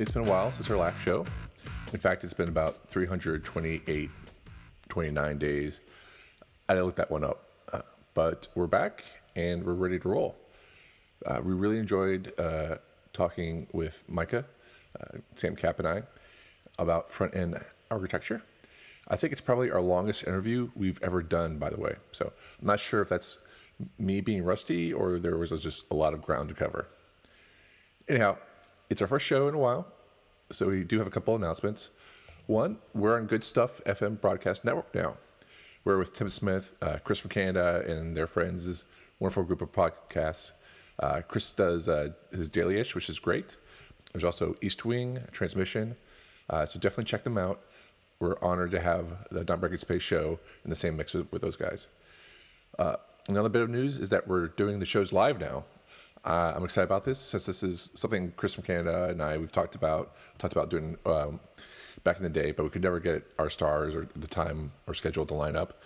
it's been a while since our last show. In fact, it's been about 328, 29 days. I didn't look that one up, uh, but we're back and we're ready to roll. Uh, we really enjoyed uh, talking with Micah, uh, Sam Cap, and I about front end architecture. I think it's probably our longest interview we've ever done, by the way. So I'm not sure if that's me being rusty or there was just a lot of ground to cover. Anyhow, it's our first show in a while, so we do have a couple announcements. One, we're on Good Stuff FM Broadcast Network now. We're with Tim Smith, uh, Chris Canada, and their friends. This wonderful group of podcasts. Uh, Chris does uh, his Daily Ish, which is great. There's also East Wing Transmission. Uh, so definitely check them out. We're honored to have the Not Breaking Space show in the same mix with, with those guys. Uh, another bit of news is that we're doing the shows live now. Uh, I'm excited about this since this is something Chris from Canada and I we've talked about talked about doing um, back in the day, but we could never get our stars or the time or schedule to line up.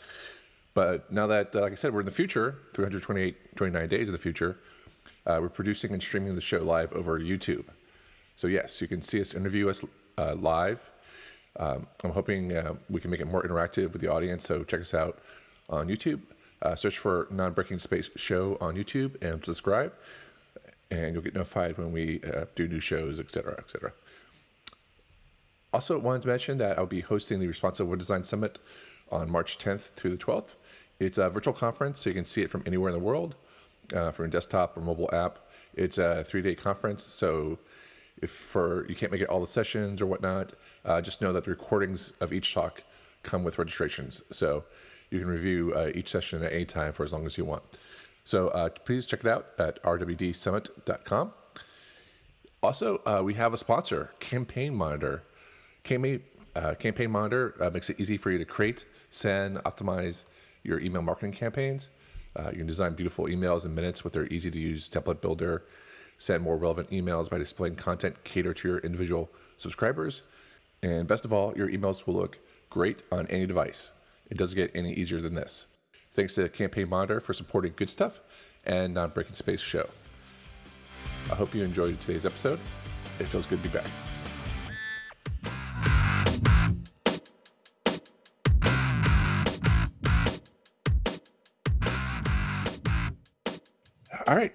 But now that, uh, like I said, we're in the future, 328, 29 days in the future, uh, we're producing and streaming the show live over YouTube. So yes, you can see us interview us uh, live. Um, I'm hoping uh, we can make it more interactive with the audience. So check us out on YouTube. Uh, search for Non Breaking Space Show on YouTube and subscribe and you'll get notified when we uh, do new shows, et cetera, et cetera. Also, wanted to mention that I'll be hosting the Responsive Web Design Summit on March 10th through the 12th. It's a virtual conference, so you can see it from anywhere in the world, uh, from a desktop or mobile app. It's a three-day conference, so if for you can't make it all the sessions or whatnot, uh, just know that the recordings of each talk come with registrations, so you can review uh, each session at any time for as long as you want. So uh, please check it out at rwdsummit.com. Also, uh, we have a sponsor, Campaign Monitor. Campaign, uh, Campaign Monitor uh, makes it easy for you to create, send, optimize your email marketing campaigns. Uh, you can design beautiful emails in minutes with their easy to use template builder, send more relevant emails by displaying content catered to your individual subscribers. And best of all, your emails will look great on any device. It doesn't get any easier than this. Thanks to Campaign Monitor for supporting Good Stuff and Non Breaking Space show. I hope you enjoyed today's episode. It feels good to be back. All right.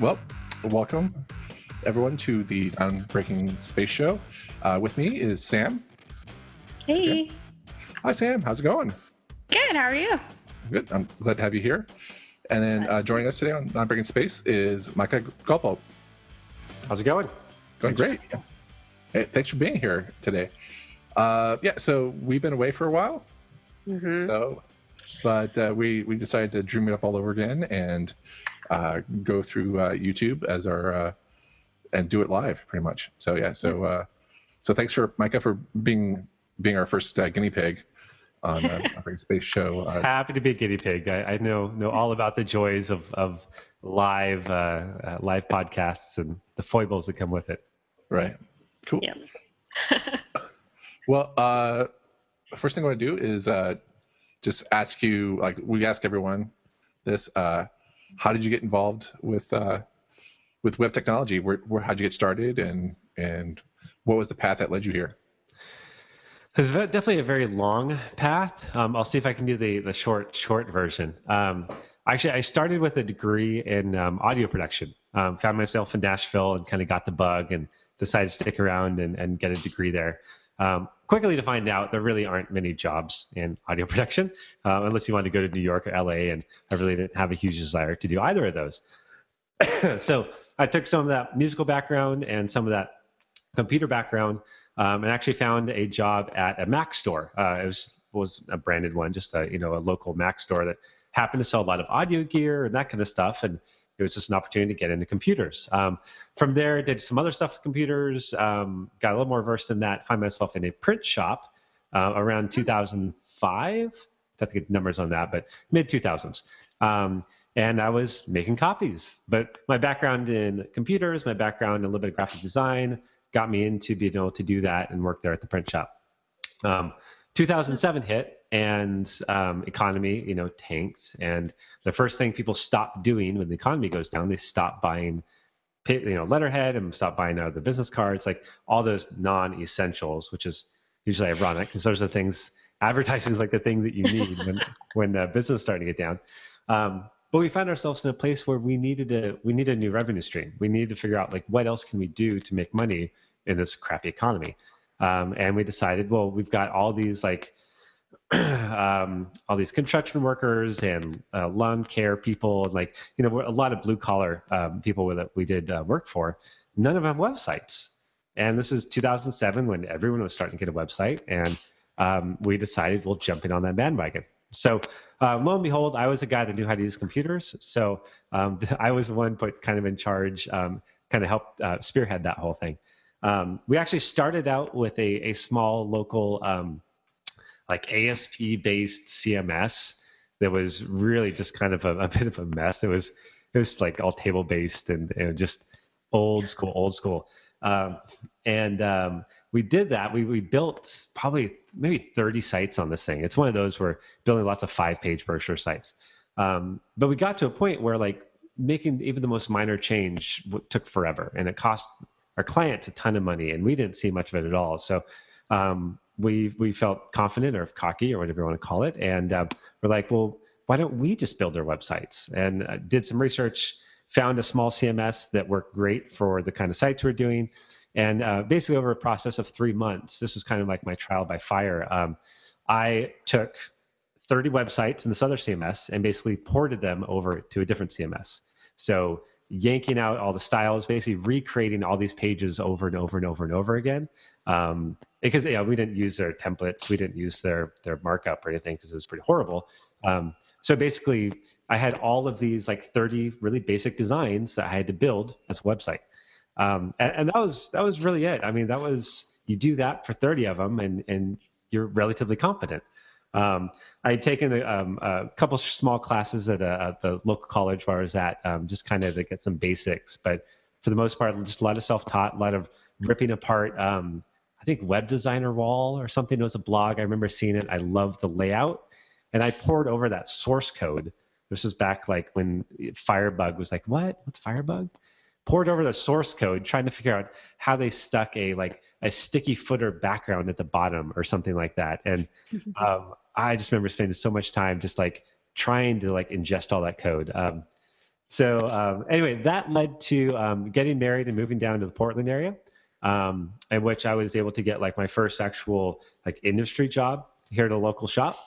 Well, welcome everyone to the Non Breaking Space show. Uh, with me is Sam. Hey. Sam. Hi, Sam. How's it going? Good. How are you? Good. I'm glad to have you here. And then uh, joining us today on Non Breaking Space is Micah Godbolt. How's it going? Going great. Hey, thanks for being here today. Uh, yeah, so we've been away for a while. Mm-hmm. So, but uh, we we decided to dream it up all over again and uh, go through uh, YouTube as our uh, and do it live, pretty much. So yeah, so uh, so thanks for Micah for being being our first uh, guinea pig on uh, our space show. Uh, Happy to be a guinea pig. I, I know know all about the joys of of live uh, uh, live podcasts and the foibles that come with it. right. Cool. Yeah. Well, uh, first thing I want to do is uh, just ask you, like we ask everyone this: uh, How did you get involved with uh, with web technology? Where, where how'd you get started, and and what was the path that led you here? It's definitely a very long path. Um, I'll see if I can do the the short short version. Um, actually, I started with a degree in um, audio production. Um, found myself in Nashville and kind of got the bug and decided to stick around and, and get a degree there. Um, quickly to find out there really aren't many jobs in audio production uh, unless you want to go to New York or LA, and I really didn't have a huge desire to do either of those. so I took some of that musical background and some of that computer background um, and actually found a job at a Mac store. Uh, it was was a branded one, just a you know a local Mac store that happened to sell a lot of audio gear and that kind of stuff. And it was just an opportunity to get into computers. Um, from there, did some other stuff with computers. Um, got a little more versed in that. Find myself in a print shop uh, around 2005. I have to get numbers on that, but mid 2000s. Um, and I was making copies. But my background in computers, my background in a little bit of graphic design, got me into being able to do that and work there at the print shop. Um, 2007 hit and um, economy, you know, tanks. And the first thing people stop doing when the economy goes down, they stop buying you know letterhead and stop buying out the business cards, like all those non-essentials, which is usually ironic because those are things advertising is like the thing that you need when when the business is starting to get down. Um, but we found ourselves in a place where we needed a we needed a new revenue stream. We needed to figure out like what else can we do to make money in this crappy economy. Um, and we decided, well, we've got all these like um, all these construction workers and uh, lawn care people, and like you know, a lot of blue collar um, people that we did uh, work for. None of them websites. And this is 2007 when everyone was starting to get a website, and um, we decided we'll jump in on that bandwagon. So uh, lo and behold, I was a guy that knew how to use computers. So um, I was the one put kind of in charge, um, kind of helped uh, spearhead that whole thing. Um, we actually started out with a, a small local um, like ASP based CMS that was really just kind of a, a, bit of a mess. It was it was like all table based and, and just old school, old school. Um, and um, we did that. We we built probably maybe 30 sites on this thing. It's one of those where building lots of five page brochure sites. Um, but we got to a point where like making even the most minor change took forever, and it cost our clients a ton of money, and we didn't see much of it at all. So um, we we felt confident or cocky or whatever you want to call it, and uh, we're like, well, why don't we just build their websites? And uh, did some research, found a small CMS that worked great for the kind of sites we're doing, and uh, basically over a process of three months, this was kind of like my trial by fire. Um, I took 30 websites in this other CMS and basically ported them over to a different CMS. So yanking out all the styles, basically recreating all these pages over and over and over and over again. Um, because yeah, we didn't use their templates, we didn't use their their markup or anything because it was pretty horrible. Um, so basically, I had all of these like 30 really basic designs that I had to build as a website, um, and, and that was that was really it. I mean, that was you do that for 30 of them, and and you're relatively competent. Um, I had taken a, um, a couple small classes at, a, at, the local college where I was at, um, just kind of to get some basics. But for the most part, just a lot of self-taught, a lot of ripping apart. Um, I think Web Designer Wall or something. It was a blog. I remember seeing it. I loved the layout, and I poured over that source code. This was back like when Firebug was like, "What? What's Firebug?" Poured over the source code, trying to figure out how they stuck a like a sticky footer background at the bottom or something like that. And um, I just remember spending so much time just like trying to like ingest all that code. Um, so um, anyway, that led to um, getting married and moving down to the Portland area, um, in which I was able to get like my first actual like industry job here at a local shop.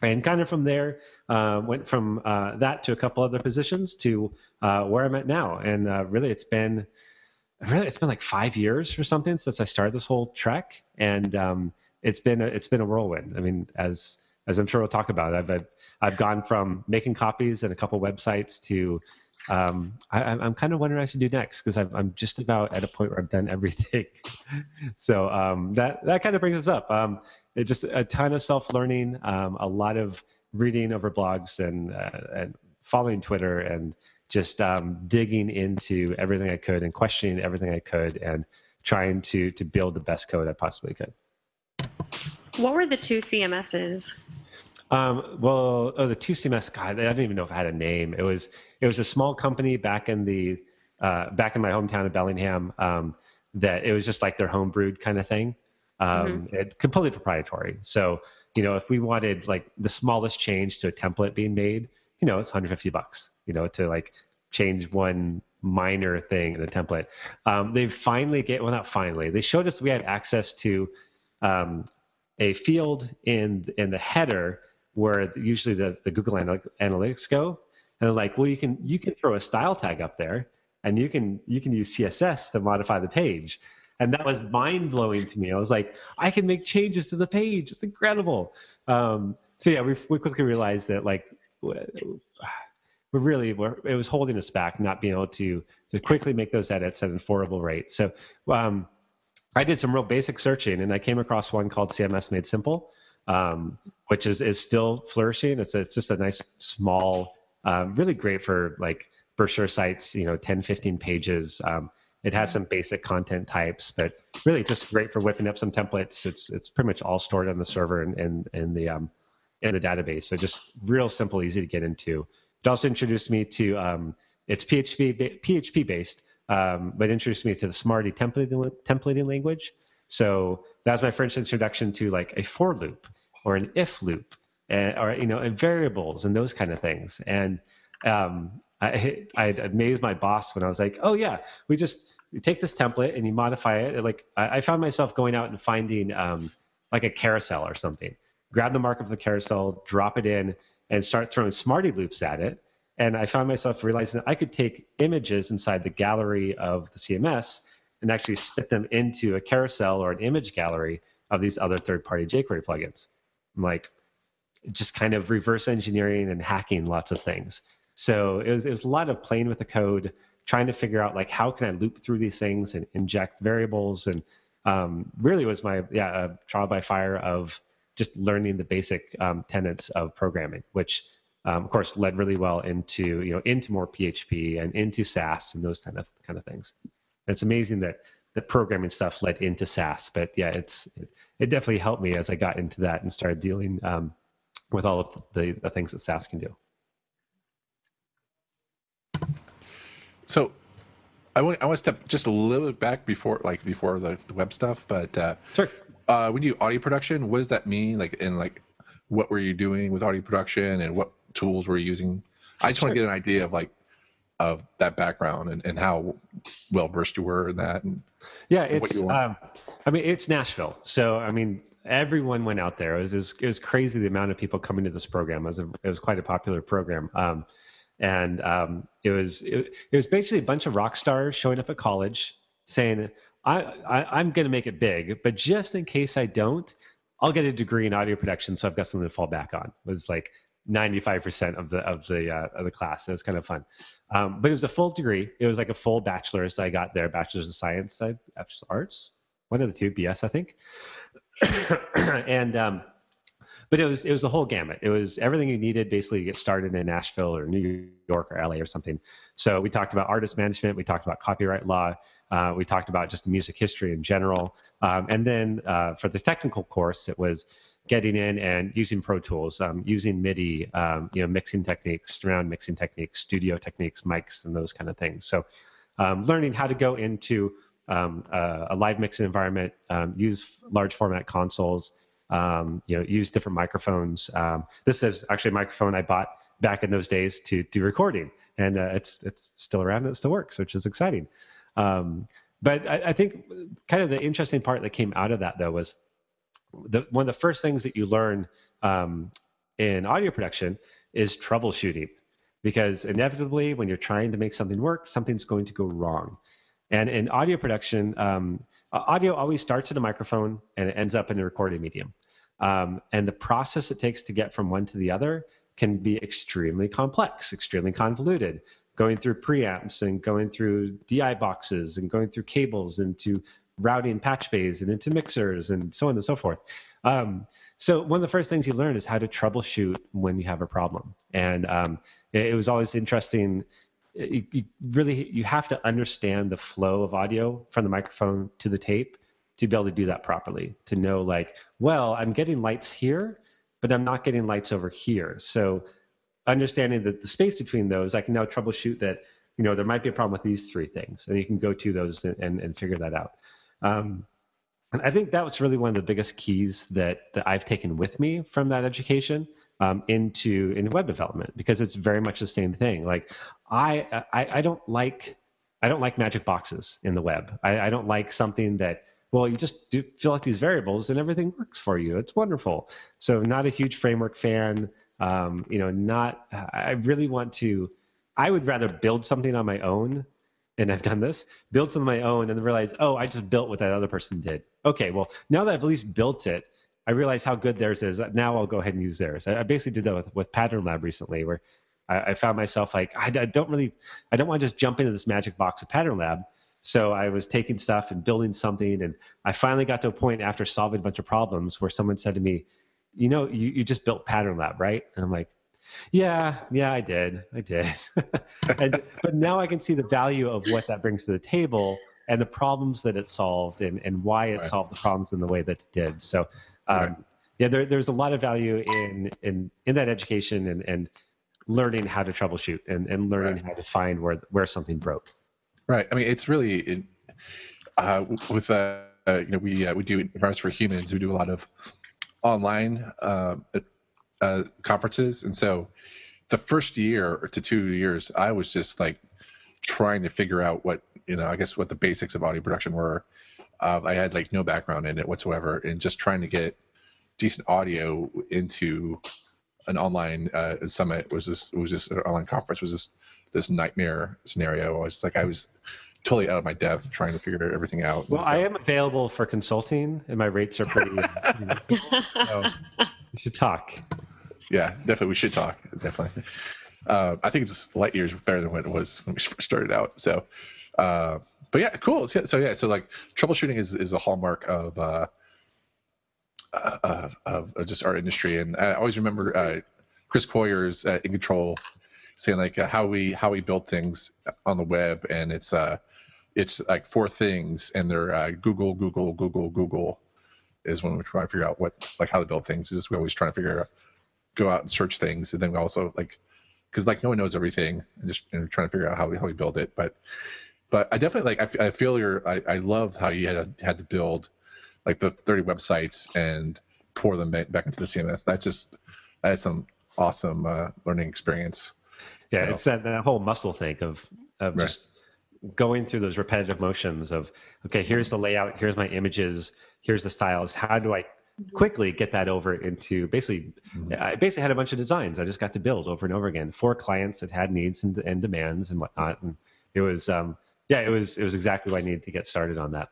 And kind of from there, uh, went from uh, that to a couple other positions to uh, where I'm at now. And uh, really, it's been really it's been like five years or something since I started this whole trek, and um, it's been a, it's been a whirlwind. I mean, as as I'm sure we'll talk about, I've I've, I've gone from making copies and a couple websites to um, I, am kind of wondering what I should do next because I'm just about at a point where I've done everything. so um, that that kind of brings us up. Um, it just a ton of self learning, um, a lot of reading over blogs and uh, and following Twitter and just um, digging into everything I could and questioning everything I could and trying to to build the best code I possibly could. What were the two CMSs? Um, well, oh, the two CMS. God, I don't even know if I had a name. It was it was a small company back in the uh, back in my hometown of Bellingham. Um, that it was just like their home brewed kind of thing. Um, mm-hmm. it, completely proprietary. So you know, if we wanted like the smallest change to a template being made, you know, it's 150 bucks, you know, to like change one minor thing in the template. Um, they finally get, well, not finally, they showed us we had access to um, a field in in the header where usually the, the Google Analytics go. And they're like, well, you can you can throw a style tag up there, and you can you can use CSS to modify the page. And that was mind blowing to me. I was like, I can make changes to the page. It's incredible. Um, so yeah, we we quickly realized that like we're really we're, it was holding us back not being able to to quickly make those edits at an affordable rate so um, i did some real basic searching and i came across one called cms made simple um, which is is still flourishing it's a, it's just a nice small um, really great for like brochure sites you know 10 15 pages um, it has some basic content types but really just great for whipping up some templates it's it's pretty much all stored on the server and in, in, in the um, in the database. So just real simple, easy to get into. It also introduced me to um, it's PHP PHP based, um, but introduced me to the Smarty templating, templating language. So that was my first introduction to like a for loop or an if loop, and, or you know, and variables and those kind of things. And um, I I amazed my boss when I was like, oh yeah, we just take this template and you modify it. Like I, I found myself going out and finding um, like a carousel or something, grab the mark of the carousel, drop it in, and start throwing smarty loops at it. And I found myself realizing that I could take images inside the gallery of the CMS and actually spit them into a carousel or an image gallery of these other third-party jQuery plugins. I'm like, just kind of reverse engineering and hacking lots of things. So it was, it was a lot of playing with the code, trying to figure out like how can I loop through these things and inject variables, and um, really was my yeah trial by fire of just learning the basic um, tenets of programming, which um, of course led really well into you know into more PHP and into Sass and those kind of kind of things. And it's amazing that the programming stuff led into Sass, but yeah, it's it, it definitely helped me as I got into that and started dealing um, with all of the, the things that Sass can do. So I want I want to step just a little bit back before like before the, the web stuff, but uh, sure. Uh, when you audio production, what does that mean? Like, and like, what were you doing with audio production, and what tools were you using? I just sure. want to get an idea of like of that background and, and how well versed you were in that. And yeah, it's um, I mean it's Nashville, so I mean everyone went out there. It was, it was, it was crazy the amount of people coming to this program. It was a, it was quite a popular program. Um, and um, it was it, it, was basically a bunch of rock stars showing up at college saying I, I am going to make it big, but just in case I don't, I'll get a degree in audio production, so I've got something to fall back on. It was like 95% of the of the uh, of the class. It was kind of fun, um, but it was a full degree. It was like a full bachelor's. I got there, bachelor's of science, of arts, one of the two, BS, I think. and um, but it was it was the whole gamut. It was everything you needed basically to get started in Nashville or New York or LA or something. So we talked about artist management, we talked about copyright law, uh, we talked about just the music history in general, um, and then uh, for the technical course, it was getting in and using Pro Tools, um, using MIDI, um, you know, mixing techniques, surround mixing techniques, studio techniques, mics, and those kind of things. So um, learning how to go into um, a, a, live mixing environment, um, use large format consoles, um, you know, use different microphones. Um, this is actually a microphone I bought back in those days to do recording, and uh, it's it's still around and it still works, which is exciting. Um, but I, I, think kind of the interesting part that came out of that though was the, one of the first things that you learn um, in audio production is troubleshooting, because inevitably when you're trying to make something work, something's going to go wrong. And in audio production, um, audio always starts at a microphone and it ends up in a recording medium. Um, and the process it takes to get from one to the other can be extremely complex, extremely convoluted, going through preamps and going through DI boxes and going through cables into routing patch bays and into mixers and so on and so forth. Um, so one of the first things you learn is how to troubleshoot when you have a problem. And um, it, it, was always interesting. You, you really you have to understand the flow of audio from the microphone to the tape to be able to do that properly. To know like, well, I'm getting lights here, but I'm not getting lights over here. So understanding that the space between those, I can now troubleshoot that, you know, there might be a problem with these three things. And you can go to those and, and, and figure that out. Um, and I think that was really one of the biggest keys that, that I've taken with me from that education um, into in web development because it's very much the same thing. Like I, I, I don't like I don't like magic boxes in the web. I, I don't like something that well, you just do fill out these variables and everything works for you. It's wonderful. So, not a huge framework fan. Um, you know, not. I really want to. I would rather build something on my own, and I've done this. Build something on my own, and realize, oh, I just built what that other person did. Okay, well, now that I've at least built it, I realize how good theirs is. Now I'll go ahead and use theirs. I, I basically did that with with Pattern Lab recently, where I, I found myself like, I, I don't really, I don't want to just jump into this magic box of Pattern Lab so I was taking stuff and building something, and I finally got to a point after solving a bunch of problems where someone said to me, "You know, you, you just built Pattern Lab, right?" And I'm like, "Yeah, yeah, I did, I did." and, but now I can see the value of what that brings to the table and the problems that it solved, and and why it right. solved the problems in the way that it did. So, um, right. yeah, there, there's a lot of value in in in that education and and learning how to troubleshoot and, and learning right. how to find where where something broke. Right. I mean, it's really uh, with uh, you know we uh, we do environments for humans. We do a lot of online uh, uh, conferences, and so the first year to two years, I was just like trying to figure out what you know, I guess what the basics of audio production were. Uh, I had like no background in it whatsoever, and just trying to get decent audio into an online uh, summit was just was just an online conference was just this nightmare scenario. I was like I was totally out of my depth trying to figure everything out. Well, so, I am available for consulting, and my rates are pretty. you, know, so we should talk. Yeah, definitely. We should talk. Definitely. Uh, I think it's light years better than what it was when we first started out. So, uh, but yeah, cool. So, so, yeah, so like troubleshooting is is a hallmark of. Uh, of, of, just our industry, and I always remember uh, Chris Coyier's uh, inControl saying like uh, how we how we build things on the web, and it's uh it's like four things, and they're uh, Google, Google, Google, Google is when we try to figure out what like how to build things. Is we always trying to figure out go out and search things, and then we also like because like no one knows everything, and just you know, trying to figure out how we how we build it. But but I definitely like I, I feel your I, I love how you had had to build like the 30 websites and pour them back into the CMS. That just that's some awesome uh, learning experience. Yeah, so. it's that, that whole muscle thing of of right. just going through those repetitive motions of okay, here's the layout, here's my images, here's the styles. How do I quickly get that over into basically mm-hmm. I basically had a bunch of designs I just got to build over and over again for clients that had needs and, and demands and whatnot. And it was um yeah, it was it was exactly what I needed to get started on that.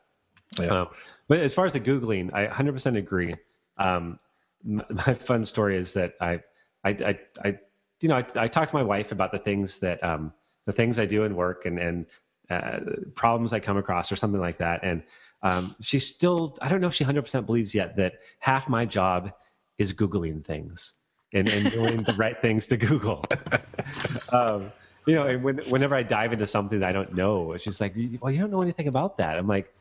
Yeah. Um, but as far as the Googling, I 100% agree. Um, my, my, fun story is that I, I, I, I you know, I, I talk to my wife about the things that, um, the things I do in work and, and uh, problems I come across or something like that. And um, she still, I don't know if she 100% believes yet that half my job is Googling things and, and doing the right things to Google. um, you know, and when, whenever I dive into something that I don't know, she's like, well, you don't know anything about that. I'm like,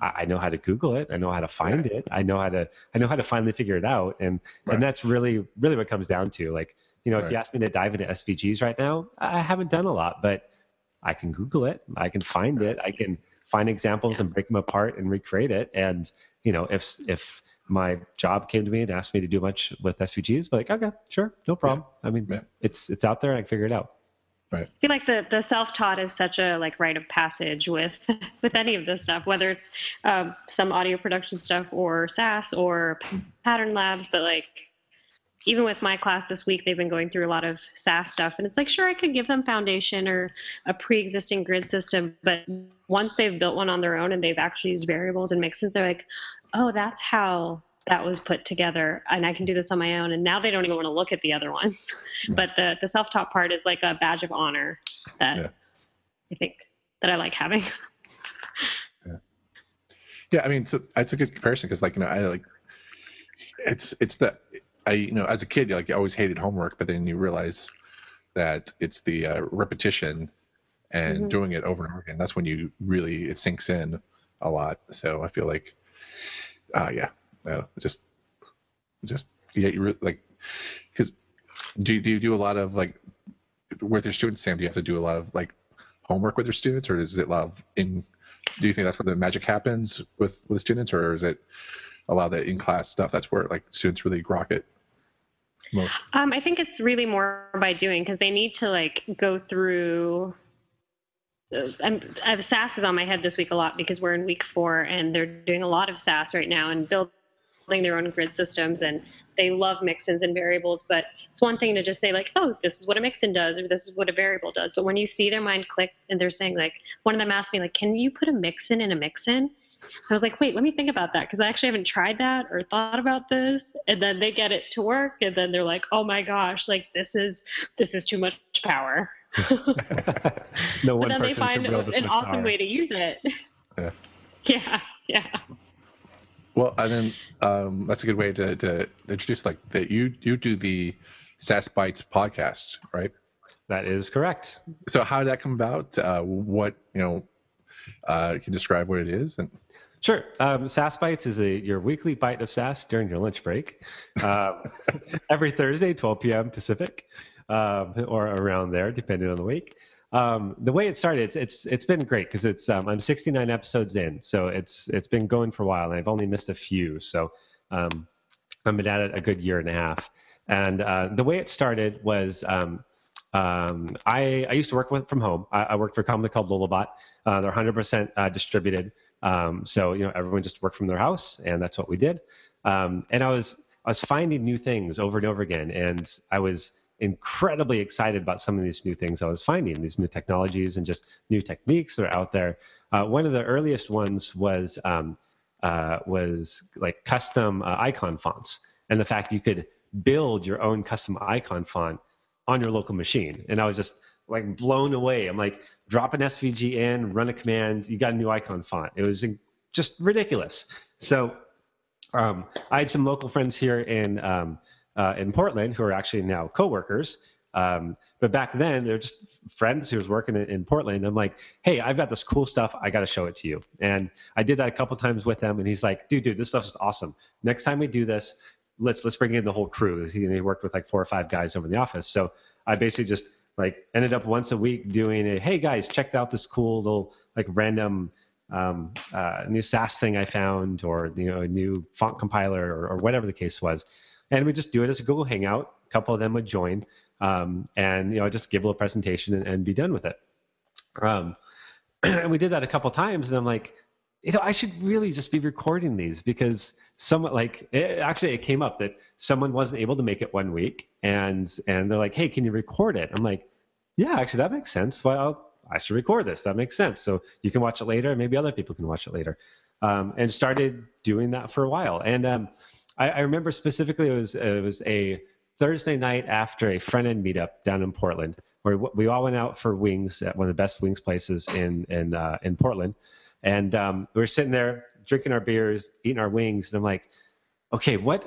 I, know how to Google it. I know how to find it. I know how to I know how to finally figure it out. And right. and that's really really what comes down to. Like, you know, right. if you ask me to dive into SVGs right now, I haven't done a lot, but I can Google it. I can find it. I can find examples and break them apart and recreate it. And you know, if if my job came to me and asked me to do much with SVGs, but like, okay, sure, no problem. Yeah. I mean, yeah. it's it's out there. and I can figure it out. Right. I feel like the, the self-taught is such a like rite of passage with with any of this stuff, whether it's um, some audio production stuff or Sass or pattern labs. But like even with my class this week, they've been going through a lot of Sass stuff, and it's like sure I could give them foundation or a pre-existing grid system, but once they've built one on their own and they've actually used variables and mixins, they're like, oh, that's how that was put together and I can do this on my own. And now they don't even want to look at the other ones. But the, the self taught part is like a badge of honor that yeah. I think that I like having. yeah. Yeah. I mean, it's a, it's a good comparison because like, you know, I like, it's, it's that I, you know, as a kid, you like you always hated homework, but then you realize that it's the uh, repetition and mm-hmm. doing it over and over again. That's when you really, it sinks in a lot. So I feel like, uh, yeah, know, just just yeah, you like because do do you do a lot of like with your students, Sam? Do you have to do a lot of like homework with your students, or is it a lot of in? Do you think that's where the magic happens with with students, or is it a lot of the in class stuff? That's where like students really grok it. Most? Um, I think it's really more by doing because they need to like go through uh, I'm, I have Sass is on my head this week a lot because we're in week four and they're doing a lot of Sass right now and build building their own grid systems and they love mixins and variables but it's one thing to just say like oh this is what a mixin does or this is what a variable does but when you see their mind click and they're saying like one of them asked me like can you put a mixin in a mixin I was like, wait, let me think about that because I actually haven't tried that or thought about this. And then they get it to work, and then they're like, oh my gosh, like this is this is too much power. no one. But then they find an awesome power. way to use it. Yeah. yeah. Yeah. Well, and then um, that's a good way to, to introduce like that. You you do the Sass Bytes podcast, right? That is correct. So how did that come about? Uh, what you know? Uh, can you describe what it is? And sure, um, Sass Bytes is a your weekly bite of Sass during your lunch break, uh, every Thursday, 12 p.m. Pacific, um, or around there, depending on the week. Um, the way it started, it's it's it's been great because it's um, I'm 69 episodes in, so it's it's been going for a while, and I've only missed a few. So um, I've been at it a good year and a half. And uh, the way it started was um, um, I, I, used to work with, from home. I, I, worked for a company called Lullabot. Uh, they're 100% uh, distributed. Um, so you know everyone just worked from their house, and that's what we did. Um, and I was I was finding new things over and over again, and I was incredibly excited about some of these new things I was finding, these new technologies and just new techniques that are out there. Uh, one of the earliest ones was um, uh, was like custom uh, icon fonts, and the fact you could build your own custom icon font on your local machine. And I was just like blown away. I'm like, drop an SVG in, run a command, you got a new icon font. It was just ridiculous. So um, I had some local friends here in um, uh, in Portland who are actually now coworkers. Um, but back then, they're just friends who was working in, in Portland. I'm like, hey, I've got this cool stuff. I got to show it to you. And I did that a couple times with him. And he's like, dude, dude, this stuff is awesome. Next time we do this, let's let's bring in the whole crew. He, he worked with like four or five guys over in the office. So I basically just like ended up once a week doing a hey guys checked out this cool little like random um, uh, new Sass thing I found or you know a new font compiler or, or, whatever the case was, and we just do it as a Google Hangout. A couple of them would join, um, and you know just give a little presentation and, and be done with it. Um, and we did that a couple times, and I'm like, you know, I should really just be recording these because someone like it, actually it came up that someone wasn't able to make it one week and and they're like hey can you record it? I'm like yeah actually that makes sense. Well i should record this. That makes sense. So you can watch it later and maybe other people can watch it later. Um, and started doing that for a while. And um, I, I, remember specifically it was it was a thursday night after a front end meetup down in portland where we all went out for wings at one of the best wings places in in uh, in portland and um, we were sitting there drinking our beers, eating our wings, and I'm like, okay, what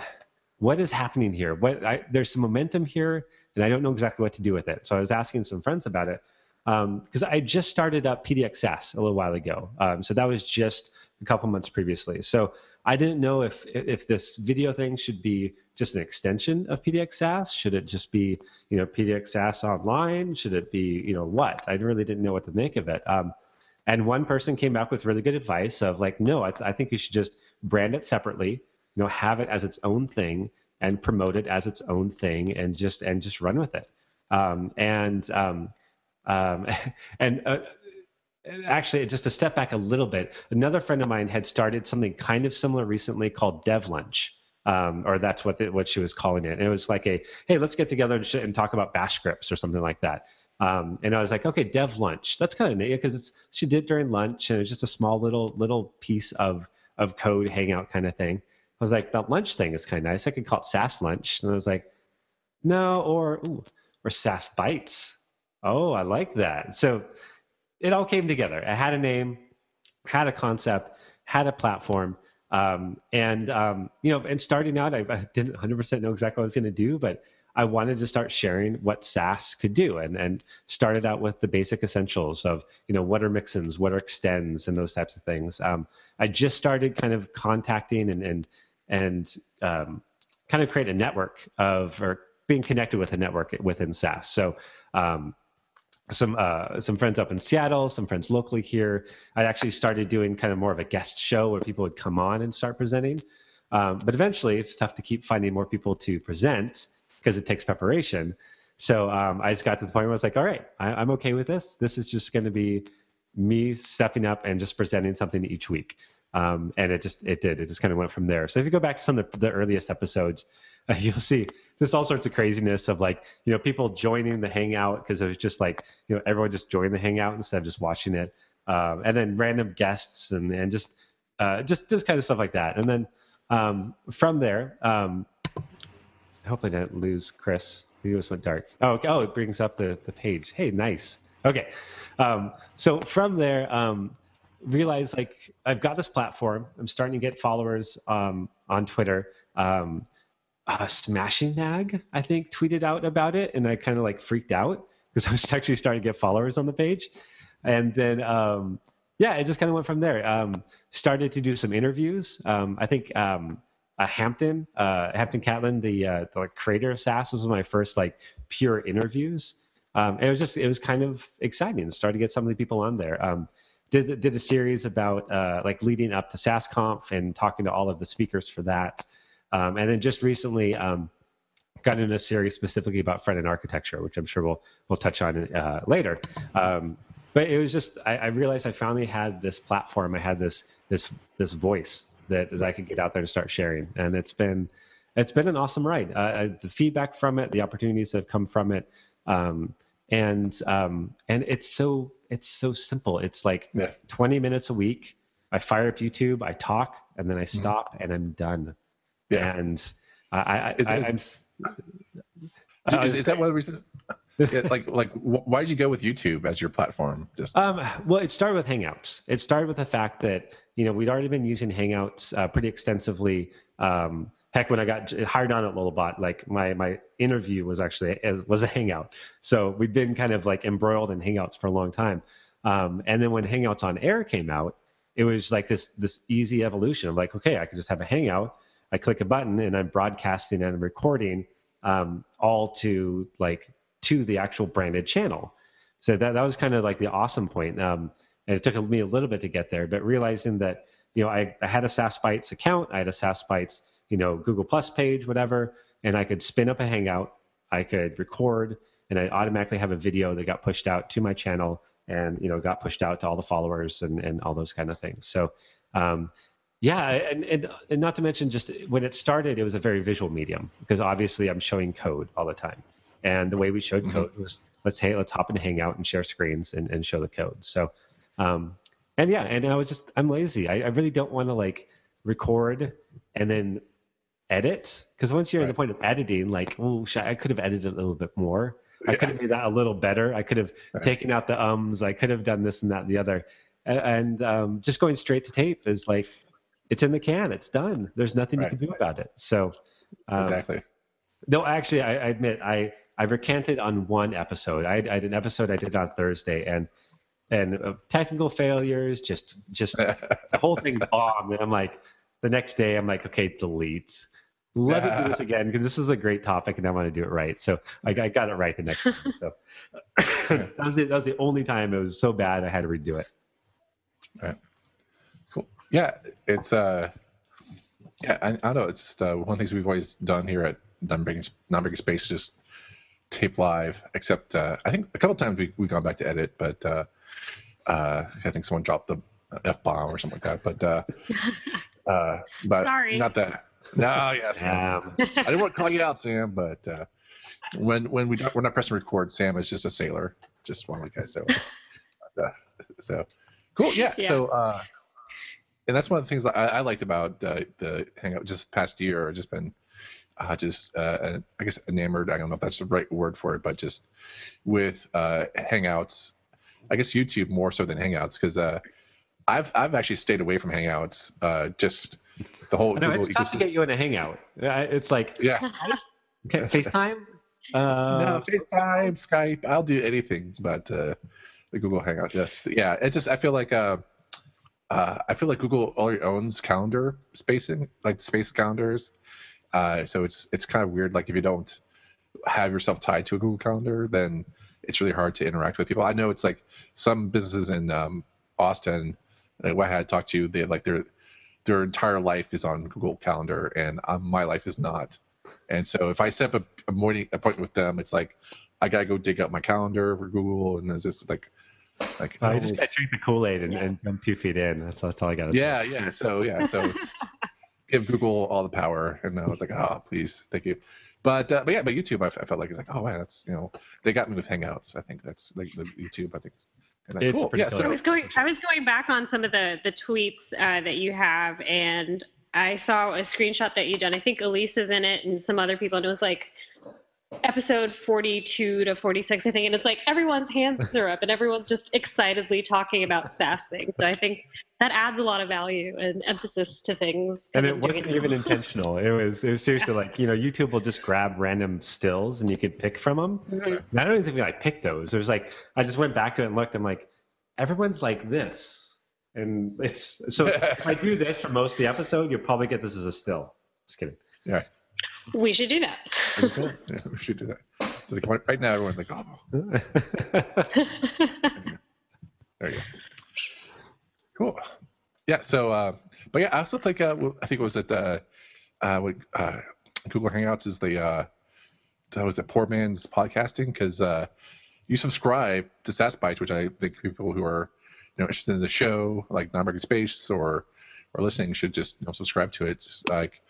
what is happening here? What I, there's some momentum here, and I don't know exactly what to do with it. So I was asking some friends about it because um, I just started up PDX a little while ago. Um, so that was just a couple months previously. So I didn't know if if this video thing should be just an extension of PDX Sass. Should it just be you know PDX Sass online? Should it be you know what? I really didn't know what to make of it. Um, and one person came back with really good advice of like, no, I, th- I think you should just brand it separately, you know, have it as its own thing and promote it as its own thing and just and just run with it. Um, and um, um, and uh, actually, just to step back a little bit, another friend of mine had started something kind of similar recently called Dev Lunch. Um, or that's what the, what she was calling it. And it was like a, hey, let's get together and, sh- and talk about Bash scripts or something like that. Um, and I was like, okay, dev lunch. That's kind of neat because it's she did during lunch and it was just a small little little piece of of code hangout kind of thing. I was like, that lunch thing is kind of nice. I could call it Sass lunch. And I was like, no, or ooh, or Sass bites. Oh, I like that. So it all came together. I had a name, had a concept, had a platform. Um, and um, you know, and starting out, I, I didn't 100% know exactly what I was going to do, but I wanted to start sharing what Sass could do and, and started out with the basic essentials of, you know, what are mixins, what are extends and those types of things. Um, I just started kind of contacting and, and, and um, kind of create a network of, or being connected with a network within Sass. So, um, some uh, some friends up in Seattle, some friends locally here. I actually started doing kind of more of a guest show where people would come on and start presenting. Um, but eventually, it's tough to keep finding more people to present because it takes preparation. So um, I just got to the point where I was like, all right, I, am okay with this. This is just going to be me stepping up and just presenting something each week. Um, and it just it did. It just kind of went from there. So if you go back to some of the, the earliest episodes, uh, you'll see just all sorts of craziness of like you know people joining the hangout because it was just like you know everyone just joined the hangout instead of just watching it, um, and then random guests and and just uh, just just kind of stuff like that. And then um, from there, um, hopefully I didn't lose Chris. He just went dark. Oh, okay. oh, it brings up the, the page. Hey, nice. Okay. Um, so from there, um, realize like I've got this platform. I'm starting to get followers um, on Twitter. Um, uh, Smashing Mag, I think, tweeted out about it, and I kind of like freaked out because I was actually starting to get followers on the page. And then, um, yeah, it just kind of went from there. Um, started to do some interviews. Um, I think um, uh, Hampton, uh, Hampton Catlin, the, uh, the like, creator of Sass, was my first like pure interviews. um, it was just it was kind of exciting Started to get some of the people on there. Um, did did a series about uh, like leading up to SassConf and talking to all of the speakers for that, um, and then just recently um, got into a series specifically about front end architecture, which I'm sure we'll we'll touch on uh, later. Um, but it was just I, I, realized I finally had this platform. I had this this this voice that, that I could get out there and start sharing, and it's been it's been an awesome ride. Uh, the feedback from it, the opportunities that have come from it, um, and um, and it's so it's so simple. It's like yeah. 20 minutes a week. I fire up YouTube, I talk, and then I mm-hmm. stop, mm-hmm. and I'm done. Yeah. And I, I, is, I, is, is, is that one reason? yeah, like like why did you go with YouTube as your platform? Just um, well, it started with Hangouts. It started with the fact that you know we'd already been using Hangouts uh, pretty extensively. Um, heck, when I got hired on at Lullabot, like my my interview was actually as was a Hangout. So we've been kind of like embroiled in Hangouts for a long time. Um, and then when Hangouts on Air came out, it was like this this easy evolution of like, okay, I could just have a Hangout. I click a button and I'm broadcasting and recording um, all to like to the actual branded channel. So that, that was kind of like the awesome point. Um, and it took me a little bit to get there, but realizing that, you know, I, I had a Sass Bytes account, I had a Sass Bytes, you know, Google Plus page, whatever, and I could spin up a Hangout, I could record, and I automatically have a video that got pushed out to my channel and, you know, got pushed out to all the followers and, and all those kind of things. So, um, yeah, and, and and not to mention just when it started, it was a very visual medium because obviously I'm showing code all the time. And the way we showed mm-hmm. code was let's hey let's hop and hang out and share screens and, and show the code. So um, and yeah, and I was just I'm lazy. I, I really don't want to like record and then edit because once you're right. at the point of editing, like oh I could have edited a little bit more. Yeah. I could have made that a little better. I could have right. taken out the ums. I could have done this and that and the other. And, and um, just going straight to tape is like it's in the can. It's done. There's nothing right. you can do about it. So um, exactly. No, actually, I, I admit I I recanted on one episode. I, I had an episode I did on Thursday, and and uh, technical failures, just just the whole thing bombed. And I'm like, the next day, I'm like, okay, delete. Let me do this again because this is a great topic and I want to do it right. So I, I got it right the next time. So that was the, that was the only time it was so bad I had to redo it. Right. Cool. Yeah, it's uh, yeah, I, I don't know. It's just uh, one of the things we've always done here at non-breaking non-breaking space, just tape live, except uh, I think a couple times we we gone back to edit, but uh, uh, I think someone dropped the f bomb or something like that. But uh, uh, but Sorry. not that. No, yes, Sam. I didn't want to call you out, Sam, but uh, when when we we're not pressing record, Sam is just a sailor, just one of the guys. So, but, uh, so cool, yeah. yeah. So. Uh, and that's one of the things that I, I liked about uh, the hangout just past year. I've Just been uh, just uh, I guess enamored. I don't know if that's the right word for it, but just with uh, Hangouts, I guess YouTube more so than Hangouts because uh, I've I've actually stayed away from Hangouts. Uh, just the whole. No, it's tough to get you in a Hangout. It's like yeah. okay, FaceTime. Uh, no, FaceTime, Skype. I'll do anything, but uh, the Google Hangout. Just yeah, it just I feel like uh, uh, I feel like Google already owns calendar spacing, like space calendars. Uh, so it's it's kind of weird. Like if you don't have yourself tied to a Google Calendar, then it's really hard to interact with people. I know it's like some businesses in um, Austin, like what I had talked to, they like their their entire life is on Google Calendar, and um, my life is not. And so if I set up a, a, morning appointment with them, it's like I gotta go dig up my calendar for Google, and it's just like like oh, you just gotta drink the Kool Aid and, yeah. and jump two feet in. That's that's all I got. Yeah, say. yeah. So yeah, so give Google all the power. And I was like, oh, please, thank you. But uh, but yeah, but YouTube, I, felt like it's like, oh wow, that's you know, they got me with Hangouts. I think that's like the YouTube. I think it's, it's cool. Yeah, so I was going, I was going back on some of the the tweets uh, that you have, and I saw a screenshot that you done. I think Elise is in it, and some other people, and it was like episode 42 to 46 i think and it's like everyone's hands are up and everyone's just excitedly talking about sass things. So i think that adds a lot of value and emphasis to things and it wasn't even intentional. It was it was seriously like you know youtube will just grab random stills and you could pick from them mm-hmm. i don't even think i picked those. There's like i just went back to it and looked. I'm like everyone's like this. And it's so if i do this for most of the episode you'll probably get this as a still. Just kidding. Yeah we should do that. yeah, we should do that. So like, right now, everyone's like, oh. there you go. Cool. Yeah. So, uh, but yeah, I also think uh, I think it was at uh, uh, uh, Google Hangouts is the uh, that was a poor man's podcasting because uh, you subscribe to Sass Bites, which I think people who are you know interested in the show, like non-market Space or or listening, should just you know subscribe to it. Just like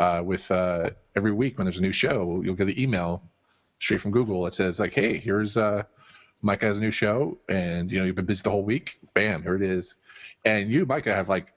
uh, with uh, every week when there's a new show, you'll get an email straight from Google that says like, "Hey, here's uh, Micah has a new show, and you know you've been busy the whole week. Bam, here it is." And you, Micah, have like,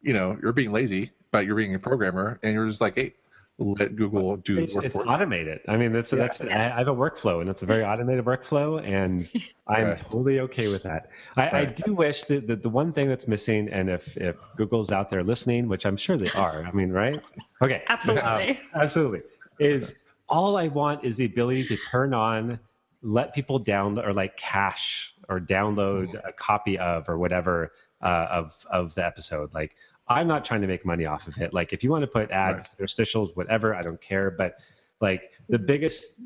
you know, you're being lazy, but you're being a programmer, and you're just like, "Hey, let Google do it's, it's automated. I mean, that's yeah. that's I have a workflow, and it's a very automated workflow, and I'm right. totally okay with that. I, right. I do wish that, that the one thing that's missing, and if if Google's out there listening, which I'm sure they are, I mean, right? Okay, absolutely, um, absolutely, is all I want is the ability to turn on, let people download or like cache or download mm-hmm. a copy of or whatever uh, of of the episode, like I'm not trying to make money off of it. Like if you want to put ads, right. interstitials, whatever, I don't care. But like the biggest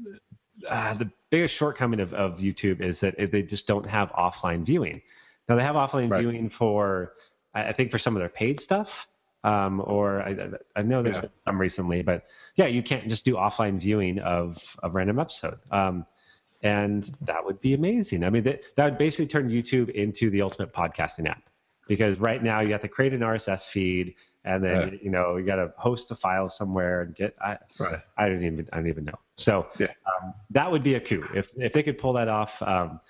uh, the biggest shortcoming of, of YouTube is that they just don't have offline viewing. Now they have offline right. viewing for I think for some of their paid stuff. Um, or I, I know there's yeah. some recently, but yeah, you can't just do offline viewing of a random episode. Um, and that would be amazing. I mean, that, that would basically turn YouTube into the ultimate podcasting app because right now you have to create an RSS feed and then right. you know you got to host a file somewhere and get I right. I don't even I don't even know. So yeah. um, that would be a coup if if they could pull that off. Um,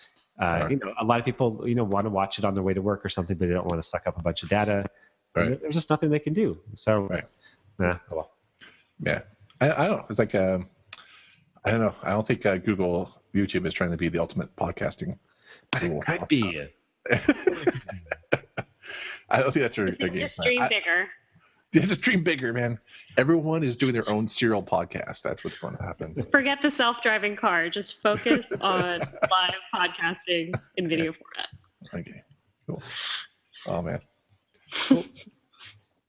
uh, right. You know, a lot of people you know want to watch it on their way to work or something, but they don't want to suck up a bunch of data. Right. There's just nothing they can do. So, right. nah, oh well. Yeah, I, I don't. Know. It's like um, I don't know. I don't think uh, Google YouTube is trying to be the ultimate podcasting. But it could be. I don't think that's a, a game. Just dream I, bigger. Just dream bigger, man. Everyone is doing their own serial podcast. That's what's going to happen. Forget the self-driving car. Just focus on live podcasting in video format. Okay, cool. Oh man. Cool.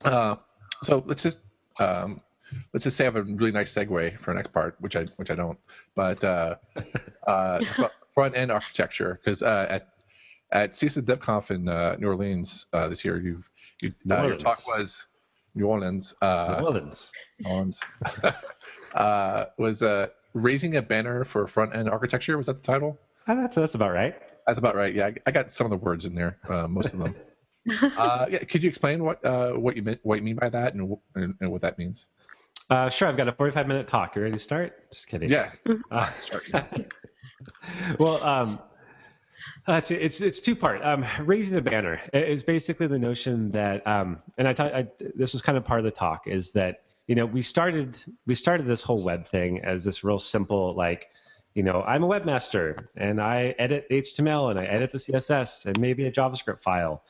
uh, so let's just um, let's just say I have a really nice segue for the next part, which I which I don't. But uh, uh, front end architecture, because uh, at at CSS DevConf in uh, New Orleans uh, this year, you've you, uh, your talk was New Orleans. Uh, New Orleans. New Orleans. Uh, was uh, raising a banner for front end architecture. Was that the title? that's that's about right. That's about right. Yeah, I, I got some of the words in there, most of them. yeah, could you explain what what you meant, what you mean by that, and and, and what that means? sure. I've got a 45 minute talk. You ready to start? Just kidding. Yeah. well, um, uh, it's, it's it's two part. Um, raising a banner is basically the notion that, um, and I, thought I this was kind of part of the talk is that you know we started we started this whole web thing as this real simple like, you know, I'm a webmaster and I edit HTML and I edit the CSS and maybe a JavaScript file,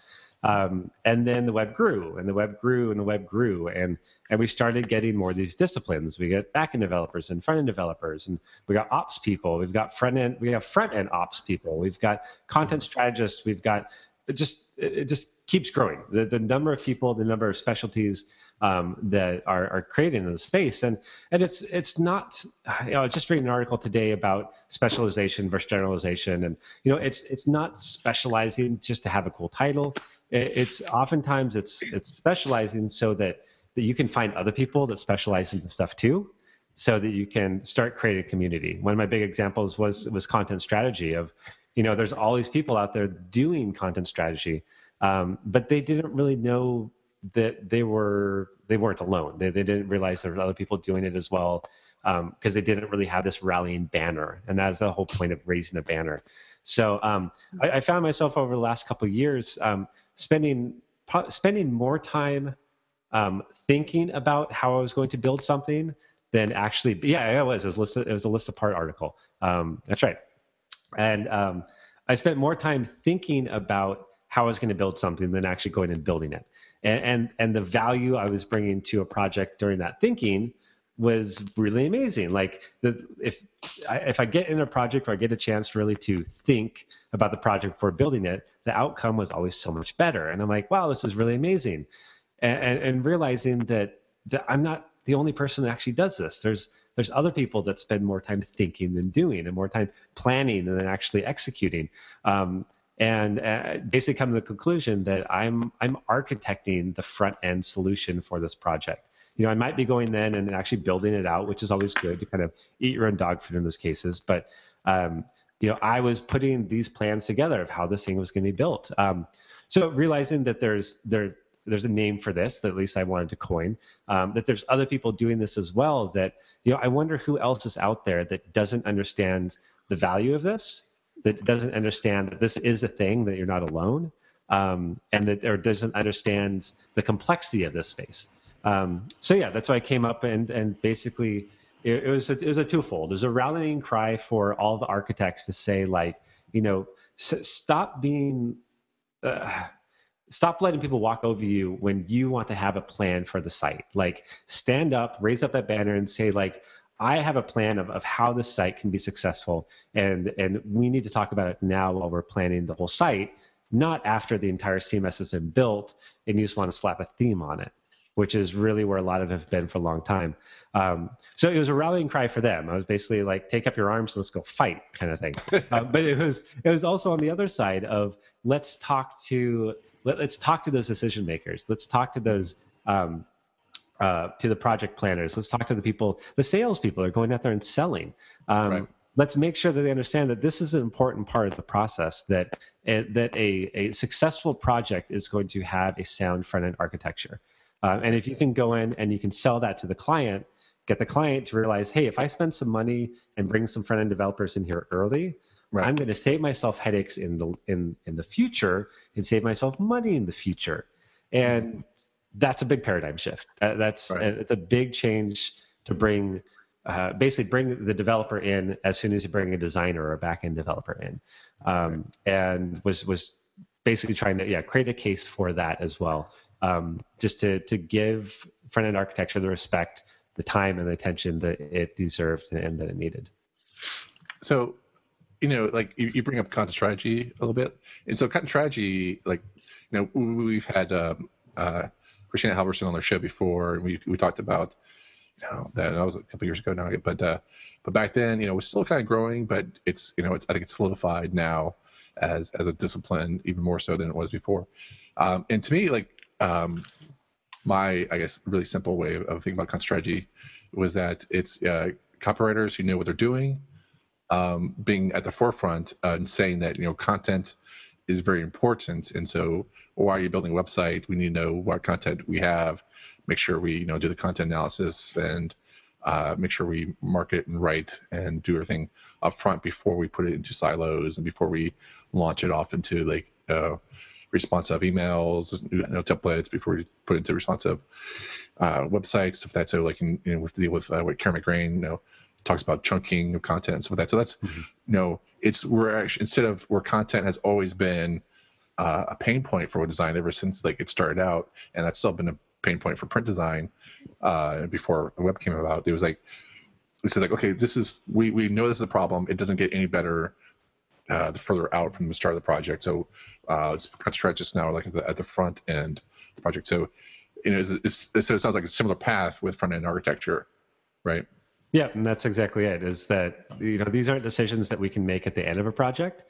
um, and then the web grew and the web grew and the web grew and and we started getting more of these disciplines. We get backend developers and front end developers, and we got ops people. We've got front end. We have front end ops people. We've got content strategists. We've got it just it just keeps growing. The the number of people, the number of specialties um, that are, are created in the space. And and it's it's not you know I just read an article today about specialization versus generalization, and you know it's it's not specializing just to have a cool title. It's oftentimes it's it's specializing so that that you can find other people that specialize in the stuff too so that you can start creating a community. One of my big examples was was content strategy of, you know, there's all these people out there doing content strategy, um, but they didn't really know that they were they weren't alone. They, they didn't realize there were other people doing it as well because um, they didn't really have this rallying banner, and that's the whole point of raising a banner. So um, I, I, found myself over the last couple of years um, spending spending more time um, thinking about how I was going to build something than actually. Yeah, it was. It was, listed, it was a list of part article. Um, that's right. And um, I spent more time thinking about how I was going to build something than actually going and building it and, and and the value I was bringing to a project during that thinking was really amazing. Like the, if I, if I get in a project or I get a chance really to think about the project before building it, the outcome was always so much better. And I'm like, wow, this is really amazing. And, and, and realizing that that I'm not the only person that actually does this. There's there's other people that spend more time thinking than doing and more time planning than actually executing um, and uh, basically come to the conclusion that i'm i'm architecting the front end solution for this project you know i might be going then and actually building it out which is always good to kind of eat your own dog food in those cases but um, you know i was putting these plans together of how this thing was going to be built um, so realizing that there's there there's a name for this that at least I wanted to coin. Um, that there's other people doing this as well. That you know, I wonder who else is out there that doesn't understand the value of this, that doesn't understand that this is a thing, that you're not alone, um, and that or doesn't understand the complexity of this space. Um, so yeah, that's why I came up and and basically it, it was a, it was a twofold. There's a rallying cry for all the architects to say like, you know, s- stop being. Uh, stop letting people walk over you when you want to have a plan for the site like stand up raise up that banner and say like i have a plan of, of how this site can be successful and and we need to talk about it now while we're planning the whole site not after the entire cms has been built and you just want to slap a theme on it which is really where a lot of have been for a long time um, so it was a rallying cry for them. I was basically like, take up your arms, let's go fight, kind of thing. uh, but it was it was also on the other side of let's talk to let, us talk to those decision makers. Let's talk to those um, uh, to the project planners. Let's talk to the people, the salespeople are going out there and selling. Um, right. Let's make sure that they understand that this is an important part of the process. That uh, that a, a successful project is going to have a sound front end architecture. Uh, and if you can go in and you can sell that to the client, get the client to realize, hey, if I spend some money and bring some front end developers in here early, Right. I'm going to save myself headaches in the in in the future and save myself money in the future, and that's a big paradigm shift. Uh, that's right. it's a big change to bring. Uh, basically, bring the developer in as soon as you bring a designer or a backend developer in, um, right. and was was basically trying to yeah create a case for that as well, um, just to to give front end architecture the respect, the time, and the attention that it deserved and, and that it needed. So you know, like you, you, bring up content strategy a little bit, and so content strategy, like, you know, we've had um, uh, Kristina Halvorson on their show before, and we we talked about, you know, that, that was a couple years ago now, but uh, but back then, you know, it was still kind of growing, but it's you know, it's I think it's solidified now as as a discipline even more so than it was before, um, and to me, like, um, my I guess really simple way of thinking about content strategy was that it's uh, copywriters who know what they're doing um, being at the forefront uh, and saying that you know content is very important. And so why are you building a website we need to know what content we have make sure we you know do the content analysis and uh, make sure we market and write and do everything up front before we put it into silos and before we launch it off into like uh, responsive emails you know, templates before we put into responsive uh, websites if that's so like in, you know, we have to deal with uh, what Karen McGrane you know talks about chunking of content and stuff like that. So that's mm-hmm. you know, it's we're actually instead of where content has always been uh, a pain point for design ever since like it started out, and that's still been a pain point for print design uh, before the web came about. It was like they said like, okay, this is we we know this is a problem. It doesn't get any better uh, the further out from the start of the project. So uh, it's stretch just now like at the, at the front end of the project. So you know, it's, it's, so it sounds like a similar path with front end architecture, right? Yeah, and that's exactly it. Is that you know these aren't decisions that we can make at the end of a project,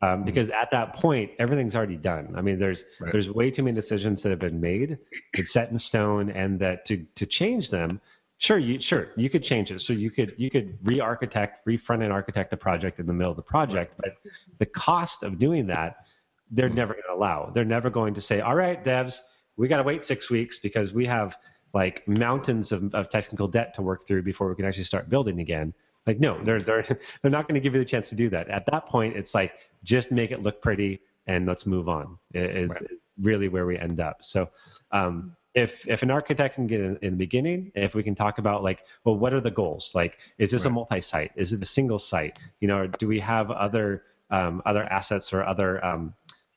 um, mm-hmm. because at that point everything's already done. I mean, there's right. there's way too many decisions that have been made, it's set in stone, and that to to change them, sure you sure you could change it. So you could you could re-architect, re-front end architect a project in the middle of the project, but the cost of doing that, they're mm-hmm. never going to allow. They're never going to say, all right, devs, we got to wait six weeks because we have like mountains of, of technical debt to work through before we can actually start building again. Like, no, they're they're they're not going to give you the chance to do that. At that point, it's like just make it look pretty and let's move on. Is right. really where we end up. So, um, if if an architect can get in, in, the beginning, if we can talk about like, well, what are the goals? Like, is this right. a multi-site? Is it a single site? You know, do we have other um, other assets or other um,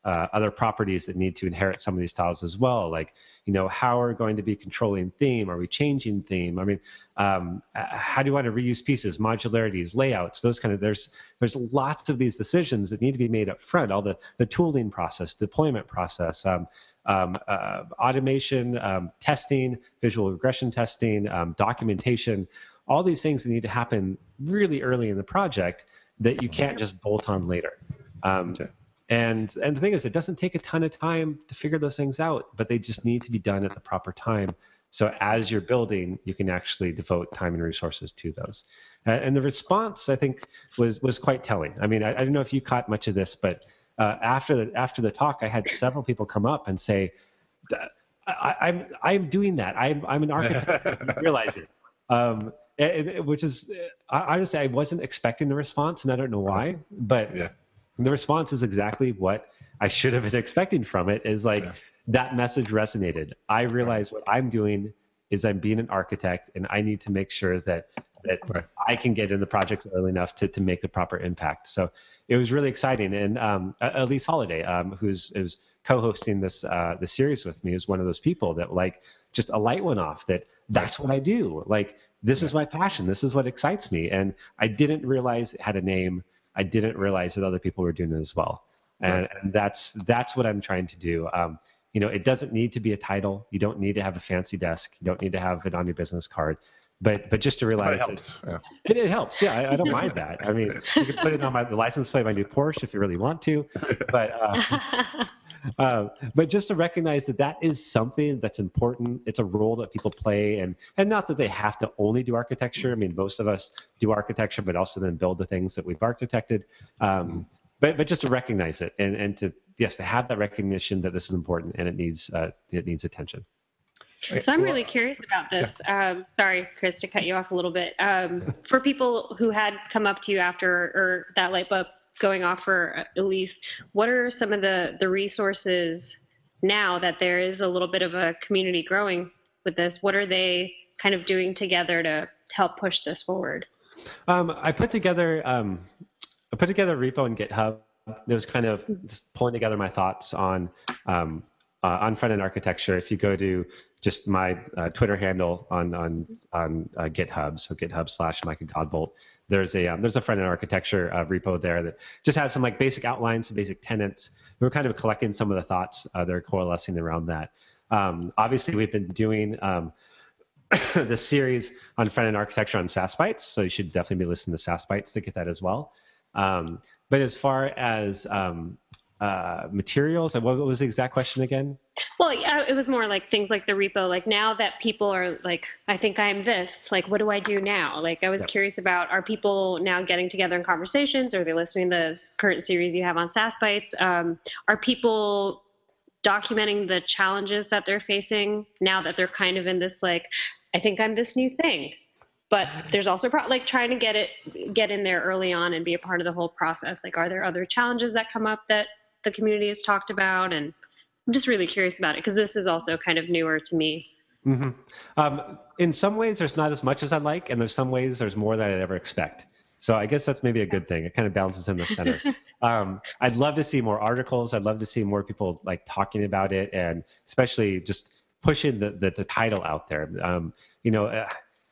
uh, other properties that need to inherit some of these tiles as well? Like, you know how are we going to be controlling theme are we changing theme i mean um, how do you want to reuse pieces modularities layouts those kind of there's there's lots of these decisions that need to be made up front all the the tooling process deployment process um, um, uh, automation um, testing visual regression testing um, documentation all these things that need to happen really early in the project that you can't just bolt on later. Um, okay. And and the thing is, it doesn't take a ton of time to figure those things out, but they just need to be done at the proper time. So as you're building, you can actually devote time and resources to those. Uh, and the response, I think, was was quite telling. I mean, I, I don't know if you caught much of this, but uh, after the after the talk, I had several people come up and say, I, am I'm, I'm doing that. I'm I'm an architect. Realize it." Um, which is I, honestly, I wasn't expecting the response, and I don't know why, but yeah. The response is exactly what I should have been expecting from it. Is like yeah. that message resonated. I realize right. what I'm doing is I'm being an architect, and I need to make sure that that right. I can get in the projects early enough to to make the proper impact. So it was really exciting. And um, Elise Holiday, um, who's is co-hosting this uh, the series with me, is one of those people that like just a light went off that that's what I do. Like this is my passion. This is what excites me. And I didn't realize it had a name. I didn't realize that other people were doing it as well. And, right. and that's that's what I'm trying to do. Um, you know, it doesn't need to be a title. You don't need to have a fancy desk. You don't need to have it on your business card. But but just to realize it helps. That, yeah. It, it, helps. Yeah, I, I, don't mind that. I mean, you can put it on my the license plate of my new Porsche if you really want to. But uh, uh, but just to recognize that that is something that's important. It's a role that people play, and and not that they have to only do architecture. I mean, most of us do architecture, but also then build the things that we've architected. Um, but but just to recognize it and and to yes to have that recognition that this is important and it needs uh, it needs attention. So I'm really curious about this. Um, sorry, Chris, to cut you off a little bit. Um, for people who had come up to you after or that light bulb going off for Elise, what are some of the the resources now that there is a little bit of a community growing with this? What are they kind of doing together to help push this forward? Um, I put together um, I put together a repo in GitHub. It was kind of just pulling together my thoughts on um, uh, on front end architecture. If you go to just my uh, Twitter handle on on on uh, GitHub, so GitHub slash Micah Godbolt, there's a um, there's a front end architecture uh, repo there that just has some like basic outlines, some basic tenets. We're kind of collecting some of the thoughts uh, that are coalescing around that. Um, obviously, we've been doing um, the series on front end architecture on Sass Bites, so you should definitely be listening to Sass Bites to get that as well. Um, but as far as um, uh, materials? What was the exact question again? Well, yeah, it was more like things like the repo. Like now that people are like, I think I'm this. Like, what do I do now? Like, I was yep. curious about: Are people now getting together in conversations? Are they listening to the current series you have on Sass Bites? Um, are people documenting the challenges that they're facing now that they're kind of in this like, I think I'm this new thing. But there's also pro- like trying to get it get in there early on and be a part of the whole process. Like, are there other challenges that come up that the community has talked about and i'm just really curious about it because this is also kind of newer to me mm-hmm. um, in some ways there's not as much as i like and there's some ways there's more than i'd ever expect so i guess that's maybe a good thing it kind of balances in the center um, i'd love to see more articles i'd love to see more people like talking about it and especially just pushing the, the, the title out there um, you know uh,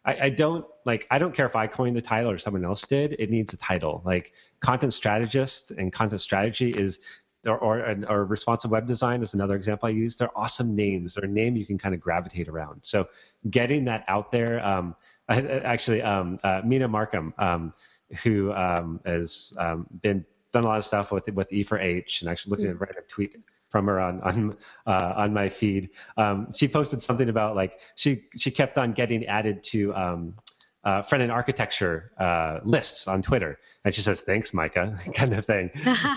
I, I, don't like I don't care if I coined the title or someone else did. It needs a title. Like content strategist and content strategy is or, or, or responsive web design is another example I use. They're awesome names. They're a name you can kind of gravitate around. So getting that out there, um, I, actually, um, uh, Mina Markham, um, who um, has um, been done a lot of stuff with with E4H, and actually looking at a tweet from her on on uh, on my feed. Um, she posted something about like she she kept on getting added to um, uh, front end architecture uh, lists on Twitter, and she says, "Thanks, Micah," kind of thing.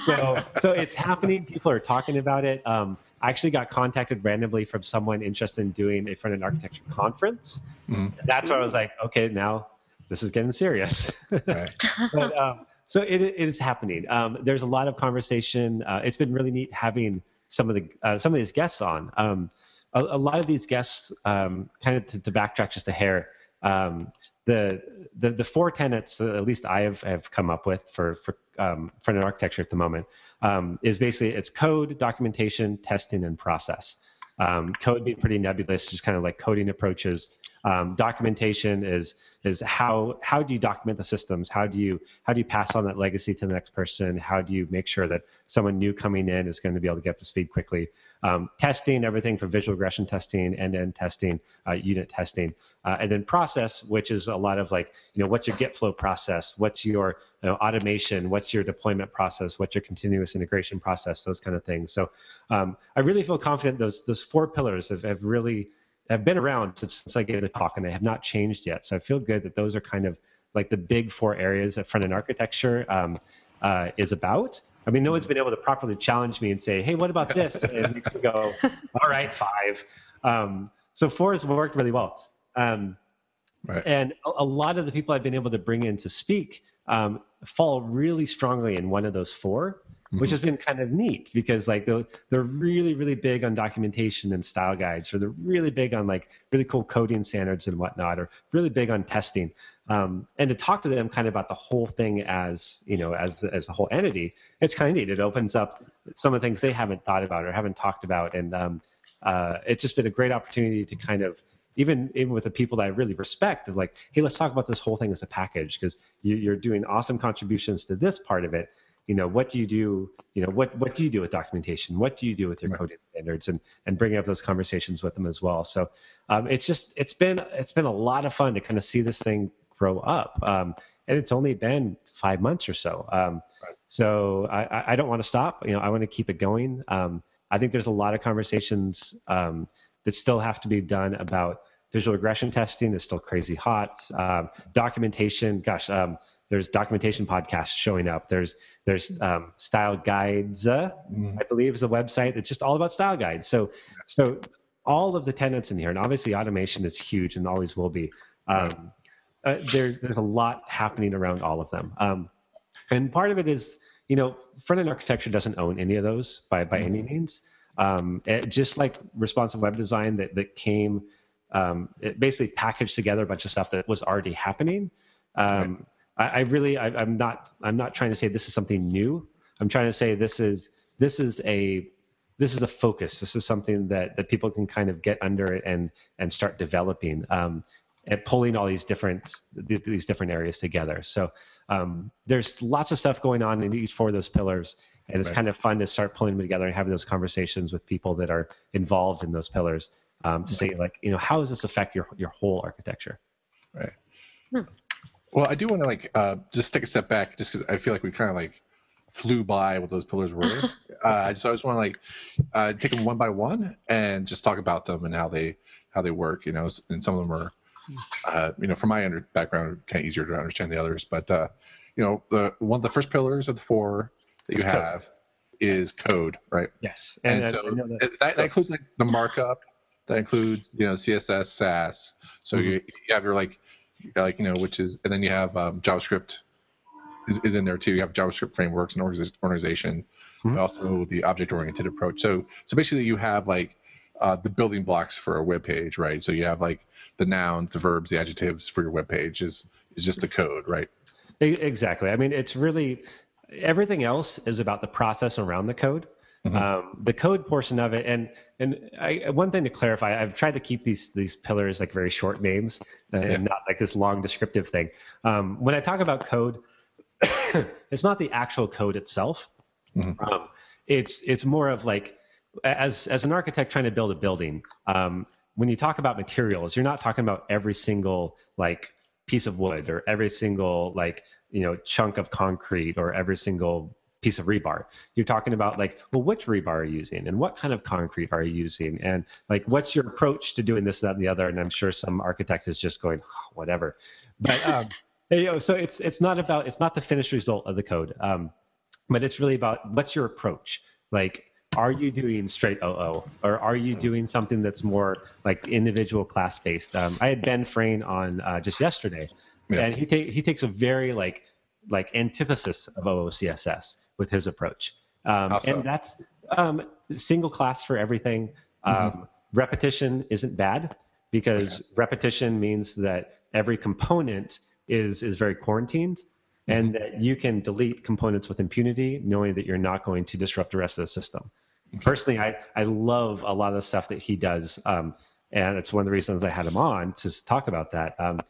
so, so it's happening. People are talking about it. Um, I actually got contacted randomly from someone interested in doing a front end architecture conference. Mm. That's where I was like, okay, now this is getting serious. Right. but, um, so it, it is happening. Um, there's a lot of conversation. Uh, it's been really neat having some of the uh, some of these guests on. Um, a, a, lot of these guests, um, kind of to, to backtrack just a hair, um, the, the the four tenets that at least I have, have come up with for for um, front end architecture at the moment um, is basically it's code, documentation, testing, and process. Um, code being pretty nebulous, just kind of like coding approaches. Um, documentation is is how how do you document the systems? How do you how do you pass on that legacy to the next person? How do you make sure that someone new coming in is going to be able to get up to speed quickly? Um, testing everything from visual regression testing, end-to-end testing, uh, unit testing, uh, and then process, which is a lot of like you know what's your Git flow process, what's your you know, automation, what's your deployment process, what's your continuous integration process, those kind of things. So um, I really feel confident those those four pillars have, have really have been around since, since I gave the talk and they have not changed yet. So I feel good that those are kind of like the big four areas that front end architecture um, uh, is about. I mean, no one's been able to properly challenge me and say, "Hey, what about this?" And it makes me go, "All right, five. Um, so four has worked really well. Um, right. And a, a, lot of the people I've been able to bring in to speak um, fall really strongly in one of those 4 mm-hmm. which has been kind of neat because like they're, they're really really big on documentation and style guides or they're really big on like really cool coding standards and whatnot or really big on testing um, and to talk to them kind of about the whole thing as you know as as a whole entity it's kind of neat it opens up some of the things they haven't thought about or haven't talked about and um, uh, it's just been a great opportunity to kind of even even with the people that I really respect of like, hey, let's talk about this whole thing as a package because you, are doing awesome contributions to this part of it. You know, what do you do? You know, what what do you do with documentation? What do you do with your right. coding standards? And and bringing up those conversations with them as well. So um, it's just it's been it's been a lot of fun to kind of see this thing grow up. Um, and it's only been five months or so. Um, right. So I, I don't want to stop. You know, I want to keep it going. Um, I think there's a lot of conversations um, that still have to be done about visual regression testing is still crazy hot. Um, documentation, gosh, um, there's documentation podcasts showing up. There's there's um, style guides, uh, mm. I believe, is a website that's just all about style guides. So so all of the tenants in here, and obviously automation is huge and always will be. Um, uh, there, there's a lot happening around all of them, um, and part of it is you know front end architecture doesn't own any of those by by mm. any means. Um, it, just like responsive web design that that came um, it basically packaged together a bunch of stuff that was already happening. Um, right. I, I, really, I, am not, I'm not trying to say this is something new. I'm trying to say this is, this is a, this is a focus. This is something that that people can kind of get under it and and start developing, um, and pulling all these different these different areas together. So um, there's lots of stuff going on in each four of those pillars, and it's right. kind of fun to start pulling them together and having those conversations with people that are involved in those pillars um, to say like you know how does this affect your your whole architecture right hmm. Well i do want to like uh, just take a step back just because i feel like we kind of like flew by what those pillars were uh, so i just want to like uh, take them one by one and just talk about them and how they how they work you know and some of them are uh, you know from my under background kind of easier to understand the others but uh, you know the one of the first pillars of the four that you it's have code. is code right yes and, and so that, that includes like the markup that includes you know css sass so mm-hmm. you, you, have your like like you know which is and then you have um, javascript is, is in there too. You have javascript frameworks and organization mm-hmm. also the object oriented approach. So so basically you have like uh, the building blocks for a web page right? So you have like the nouns the verbs the adjectives for your web page is is just the code right? Exactly. I mean it's really everything else is about the process around the code Mm-hmm. Um, the code portion of it, and and I, one thing to clarify, I've tried to keep these these pillars like very short names uh, and not like this long descriptive thing. Um, when I talk about code, it's not the actual code itself. Mm-hmm. Um, it's it's more of like as as an architect trying to build a building. Um, when you talk about materials, you're not talking about every single like piece of wood or every single like you know chunk of concrete or every single piece of rebar. You're talking about like, well, which rebar are you using and what kind of concrete are you using? And like, what's your approach to doing this, that, and the other? And I'm sure some architect is just going, oh, whatever. But, um, you know, so it's, it's not about, it's not the finished result of the code. Um, but it's really about what's your approach? Like, are you doing straight OO or are you doing something that's more like individual class based? Um, I had Ben Frain on uh, just yesterday yeah. and he, ta- he takes a very like, like antithesis of OOCSS with his approach. Um, and that's um, single class for everything. Um, mm-hmm. Repetition isn't bad because yeah. repetition means that every component is is very quarantined mm-hmm. and that you can delete components with impunity knowing that you're not going to disrupt the rest of the system. Okay. Personally, I, I love a lot of the stuff that he does. Um, and it's one of the reasons I had him on to talk about that. Um,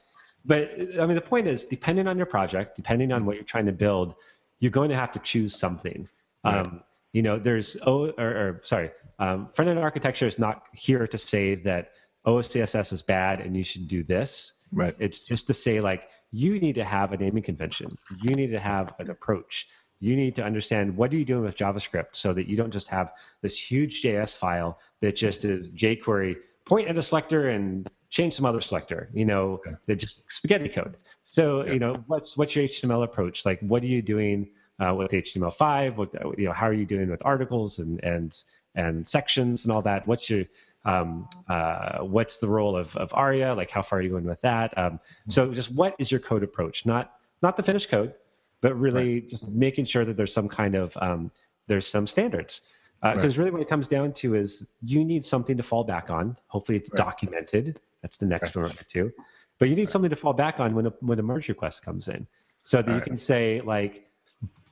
but I mean, the point is, depending on your project, depending on what you're trying to build, you're going to have to choose something. Right. Um, you know, there's oh, or, or sorry, um, front-end architecture is not here to say that OCSS is bad and you should do this. Right. It's just to say like you need to have a naming convention. You need to have an approach. You need to understand what are you doing with JavaScript so that you don't just have this huge JS file that just is jQuery point at a selector and change some other selector. You know, okay. that just spaghetti code. So yeah. you know, what's what's your HTML approach? Like, what are you doing uh, with HTML5? What you know, how are you doing with articles and and and sections and all that? What's your um, uh, what's the role of, of ARIA? Like, how far are you going with that? Um, so, just what is your code approach? Not not the finished code, but really right. just making sure that there's some kind of um, there's some standards. Because uh, right. really, what it comes down to is you need something to fall back on. Hopefully, it's right. documented. That's the next one too. But you need something to fall back on when a when a merge request comes in, so that you can say like,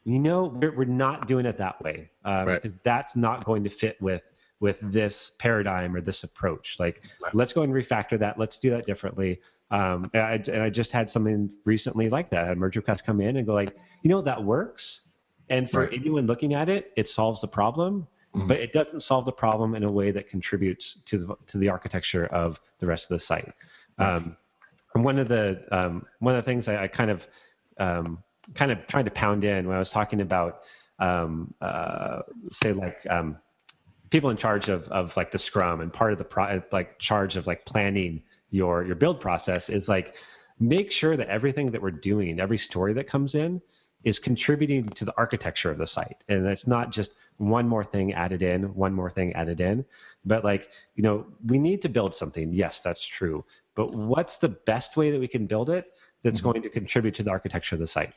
you know, we're, we're not doing it that way because um, that's not going to fit with with this paradigm or this approach. Like, let's go and refactor that. Let's do that differently. Um, and, I, and I just had something recently like that. A merge request come in and go like, you know, that works. And for right. anyone looking at it, it solves the problem, mm-hmm. but it doesn't solve the problem in a way that contributes to the, to the architecture of the rest of the site. Um, and one of the um, one of the things I, I kind of um, kind of tried to pound in when I was talking about um, uh, say like um, people in charge of of like the scrum and part of the pro- like charge of like planning your your build process is like make sure that everything that we're doing every story that comes in is contributing to the architecture of the site. And it's not just one more thing added in one more thing added in. But like you know we need to build something. Yes that's true. But what's the best way that we can build it that's mm-hmm. going to contribute to the architecture of the site?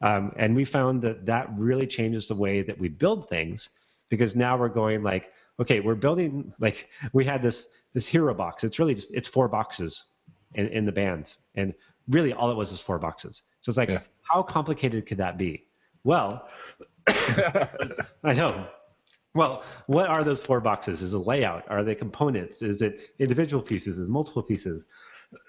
Um, and we found that that really changes the way that we build things because now we're going like, okay, we're building like we had this this hero box. It's really just it's four boxes in, in the bands, and really all it was was four boxes. So it's like, yeah. how complicated could that be? Well, I know. Well, what are those four boxes? Is it layout? Are they components? Is it individual pieces? Is multiple pieces?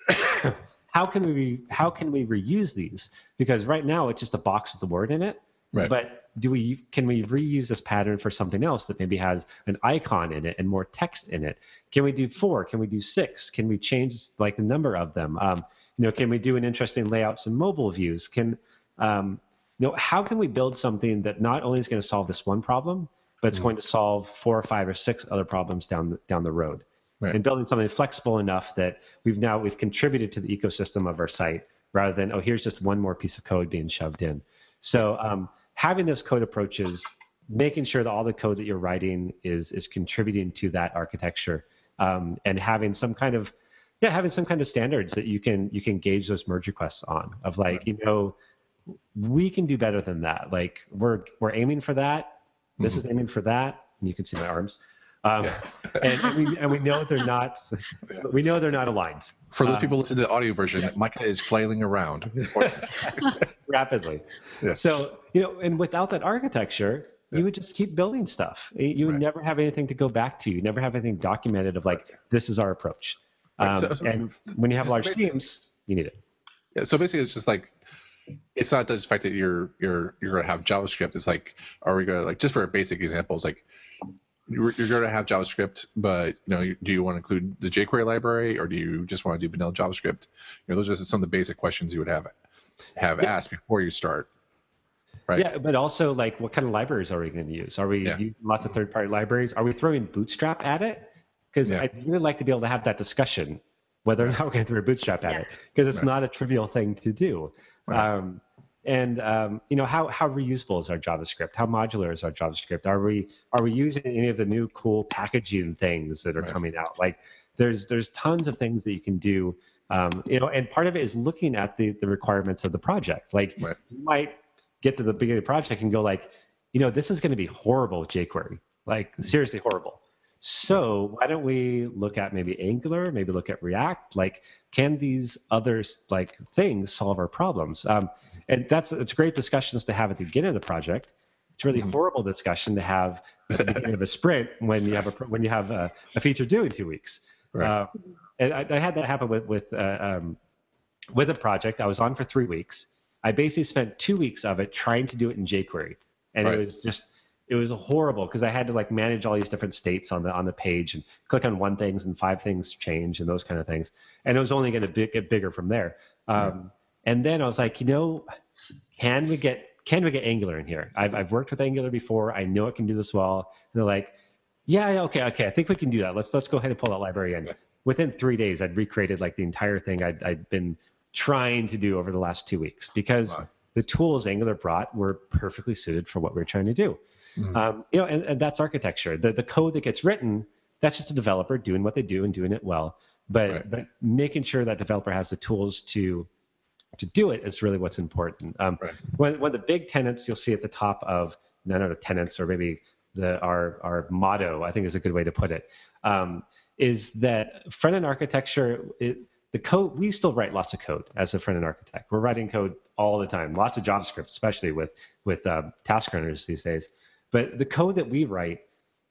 how can we how can we reuse these? Because right now it's just a box with the word in it. Right. But do we can we reuse this pattern for something else that maybe has an icon in it and more text in it? Can we do four? Can we do six? Can we change like the number of them? Um, you know, can we do an interesting layouts and mobile views? Can um, you know how can we build something that not only is going to solve this one problem, but it's mm-hmm. going to solve four or five or six other problems down the, down the road? Right. And building something flexible enough that we've now we've contributed to the ecosystem of our site rather than oh here's just one more piece of code being shoved in. So um, having those code approaches, making sure that all the code that you're writing is is contributing to that architecture, um, and having some kind of yeah, having some kind of standards that you can you can gauge those merge requests on. Of like, you know, we can do better than that. Like we're we're aiming for that. This mm-hmm. is aiming for that. And you can see my arms. Um, yes. and, and, we, and we know they're not. We know they're not aligned. For those um, people listening to the audio version, yeah. Micah is flailing around rapidly. Yeah. So you know, and without that architecture, you would just keep building stuff. You would right. never have anything to go back to. You never have anything documented of like this is our approach. Um, so, so, and when you have large teams, you need it. Yeah. So basically, it's just like it's not just the fact that you're you're you're gonna have JavaScript. It's like, are we gonna like just for a basic example, it's like you're, you're going to have JavaScript, but you know, do you want to include the jQuery library, or do you just want to do vanilla JavaScript? You know, those are some of the basic questions you would have have yeah. asked before you start. Right. Yeah, but also like, what kind of libraries are we going to use? Are we yeah. using lots of third-party libraries? Are we throwing Bootstrap at it? Because yeah. I'd really like to be able to have that discussion, whether or not we're going to throw Bootstrap at it, because it's right. not a trivial thing to do. Right. Um, and um, you know how how reusable is our JavaScript? How modular is our JavaScript? Are we are we using any of the new cool packaging things that are right. coming out? Like there's there's tons of things that you can do. Um, you know, and part of it is looking at the the requirements of the project. Like right. you might get to the beginning of the project and go like, you know, this is going to be horrible with jQuery. Like seriously horrible. So why don't we look at maybe Angular, maybe look at React? Like, can these other like things solve our problems? Um, and that's it's great discussions to have at the beginning of the project. It's really mm-hmm. horrible discussion to have at the beginning of a sprint when you have a when you have a, a feature due in two weeks. Right. Uh, and I, I, had that happen with with uh, um, with a project. I was on for three weeks. I basically spent two weeks of it trying to do it in jQuery, and right. it was just it was horrible because I had to like manage all these different states on the on the page and click on one things and five things change and those kind of things. And it was only going to get bigger from there. Um, yeah. And then I was like, you know, can we get can we get Angular in here? I've I've worked with Angular before. I know it can do this well. And they're like, yeah, okay, okay. I think we can do that. Let's let's go ahead and pull that library in. Within three days, I'd recreated like the entire thing I'd I'd been trying to do over the last two weeks because wow. the tools Angular brought were perfectly suited for what we are trying to do. Mm-hmm. Um, you know, and, and that's architecture. The the code that gets written, that's just a developer doing what they do and doing it well. But right. but making sure that developer has the tools to to do it is really what's important. Um, right. one, one of the big tenants you'll see at the top of none of the tenants or maybe the our our motto I think is a good way to put it um, is that front end architecture it, the code we still write lots of code as a front end architect we're writing code all the time lots of javascript especially with with um, task runners these days but the code that we write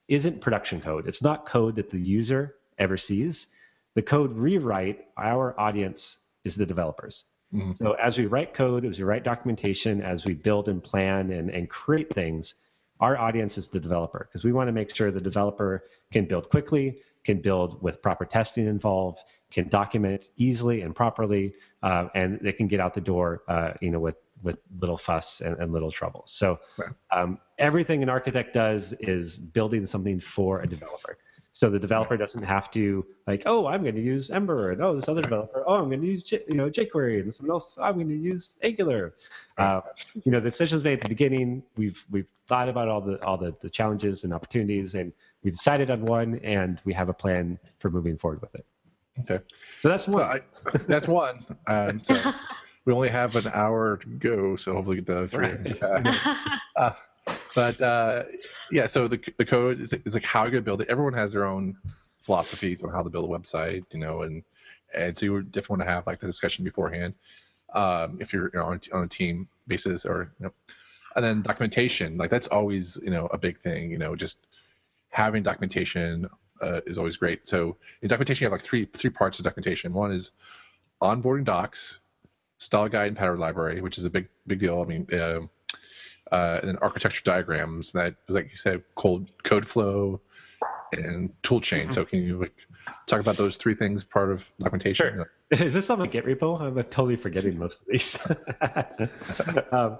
isn't production code. It's not code that the user ever sees. The code rewrite, our audience is the developers. Mm-hmm. So as we write code, as we write documentation, as we build and plan and, and create things, our audience is the developer because we want to make sure the developer can build quickly, can build with proper testing involved, can document easily and properly, uh, and they can get out the door, uh, you know, with with little fuss and, and little trouble. So right. um, everything an architect does is building something for a developer. So the developer doesn't have to like, oh, I'm going to use Ember, and oh, this other developer, oh, I'm going to use J- you know jQuery, and someone else, I'm going to use Angular. Uh, you know, the decisions made at the beginning. We've we've thought about all the all the, the challenges and opportunities, and we decided on one, and we have a plan for moving forward with it. Okay. So that's one. So I, that's one. Um, so we only have an hour to go, so hopefully get the three. Right. uh, but uh, yeah, so the the code is, is like how you're gonna build it. Everyone has their own philosophies on how to build a website, you know, and and so you definitely want to have like the discussion beforehand um, if you're you know, on, on a team basis or you know, and then documentation like that's always you know a big thing you know just having documentation uh, is always great so in documentation you have like three three parts of documentation one is onboarding docs style guide and pattern library, which is a big big deal. I mean, uh, uh, and then architecture diagrams that like you said, code code flow and tool chain. Mm-hmm. So can you like talk about those three things part of documentation? Sure. Is this on the Git repo? I'm totally forgetting most of these. um,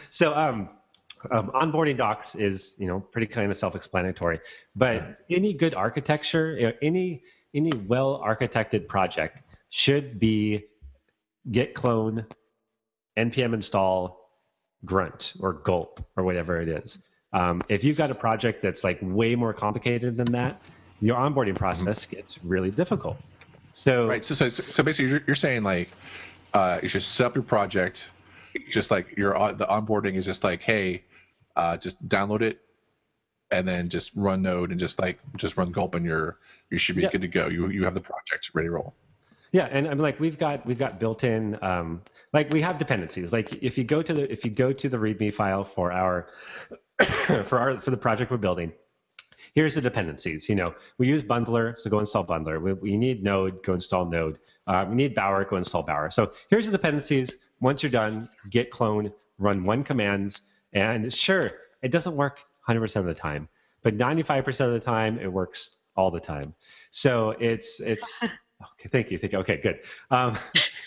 so um, um, onboarding docs is you know pretty kind of self-explanatory, but any good architecture, you know, any any well architected project should be git clone, npm install, grunt or gulp or whatever it is. Um, if you've got a project that's like way more complicated than that, your onboarding process mm-hmm. gets really difficult. So right. So so, so basically, you're, you're saying like uh, you should set up your project, just like your uh, the onboarding is just like, hey, uh, just download it, and then just run Node and just like just run Gulp, and you're you should be yeah. good to go. You you have the project ready to roll. Yeah, and I'm like we've got we've got built-in um, like we have dependencies. Like if you go to the if you go to the README file for our for our for the project we're building, here's the dependencies. You know, we use Bundler, so go install Bundler. We, we need Node, go install Node. Uh, we need Bower, go install Bower. So here's the dependencies. Once you're done, git clone, run one command, and sure, it doesn't work 100% of the time, but 95% of the time it works all the time. So it's it's Okay, thank you. Thank you. Okay, good. Um,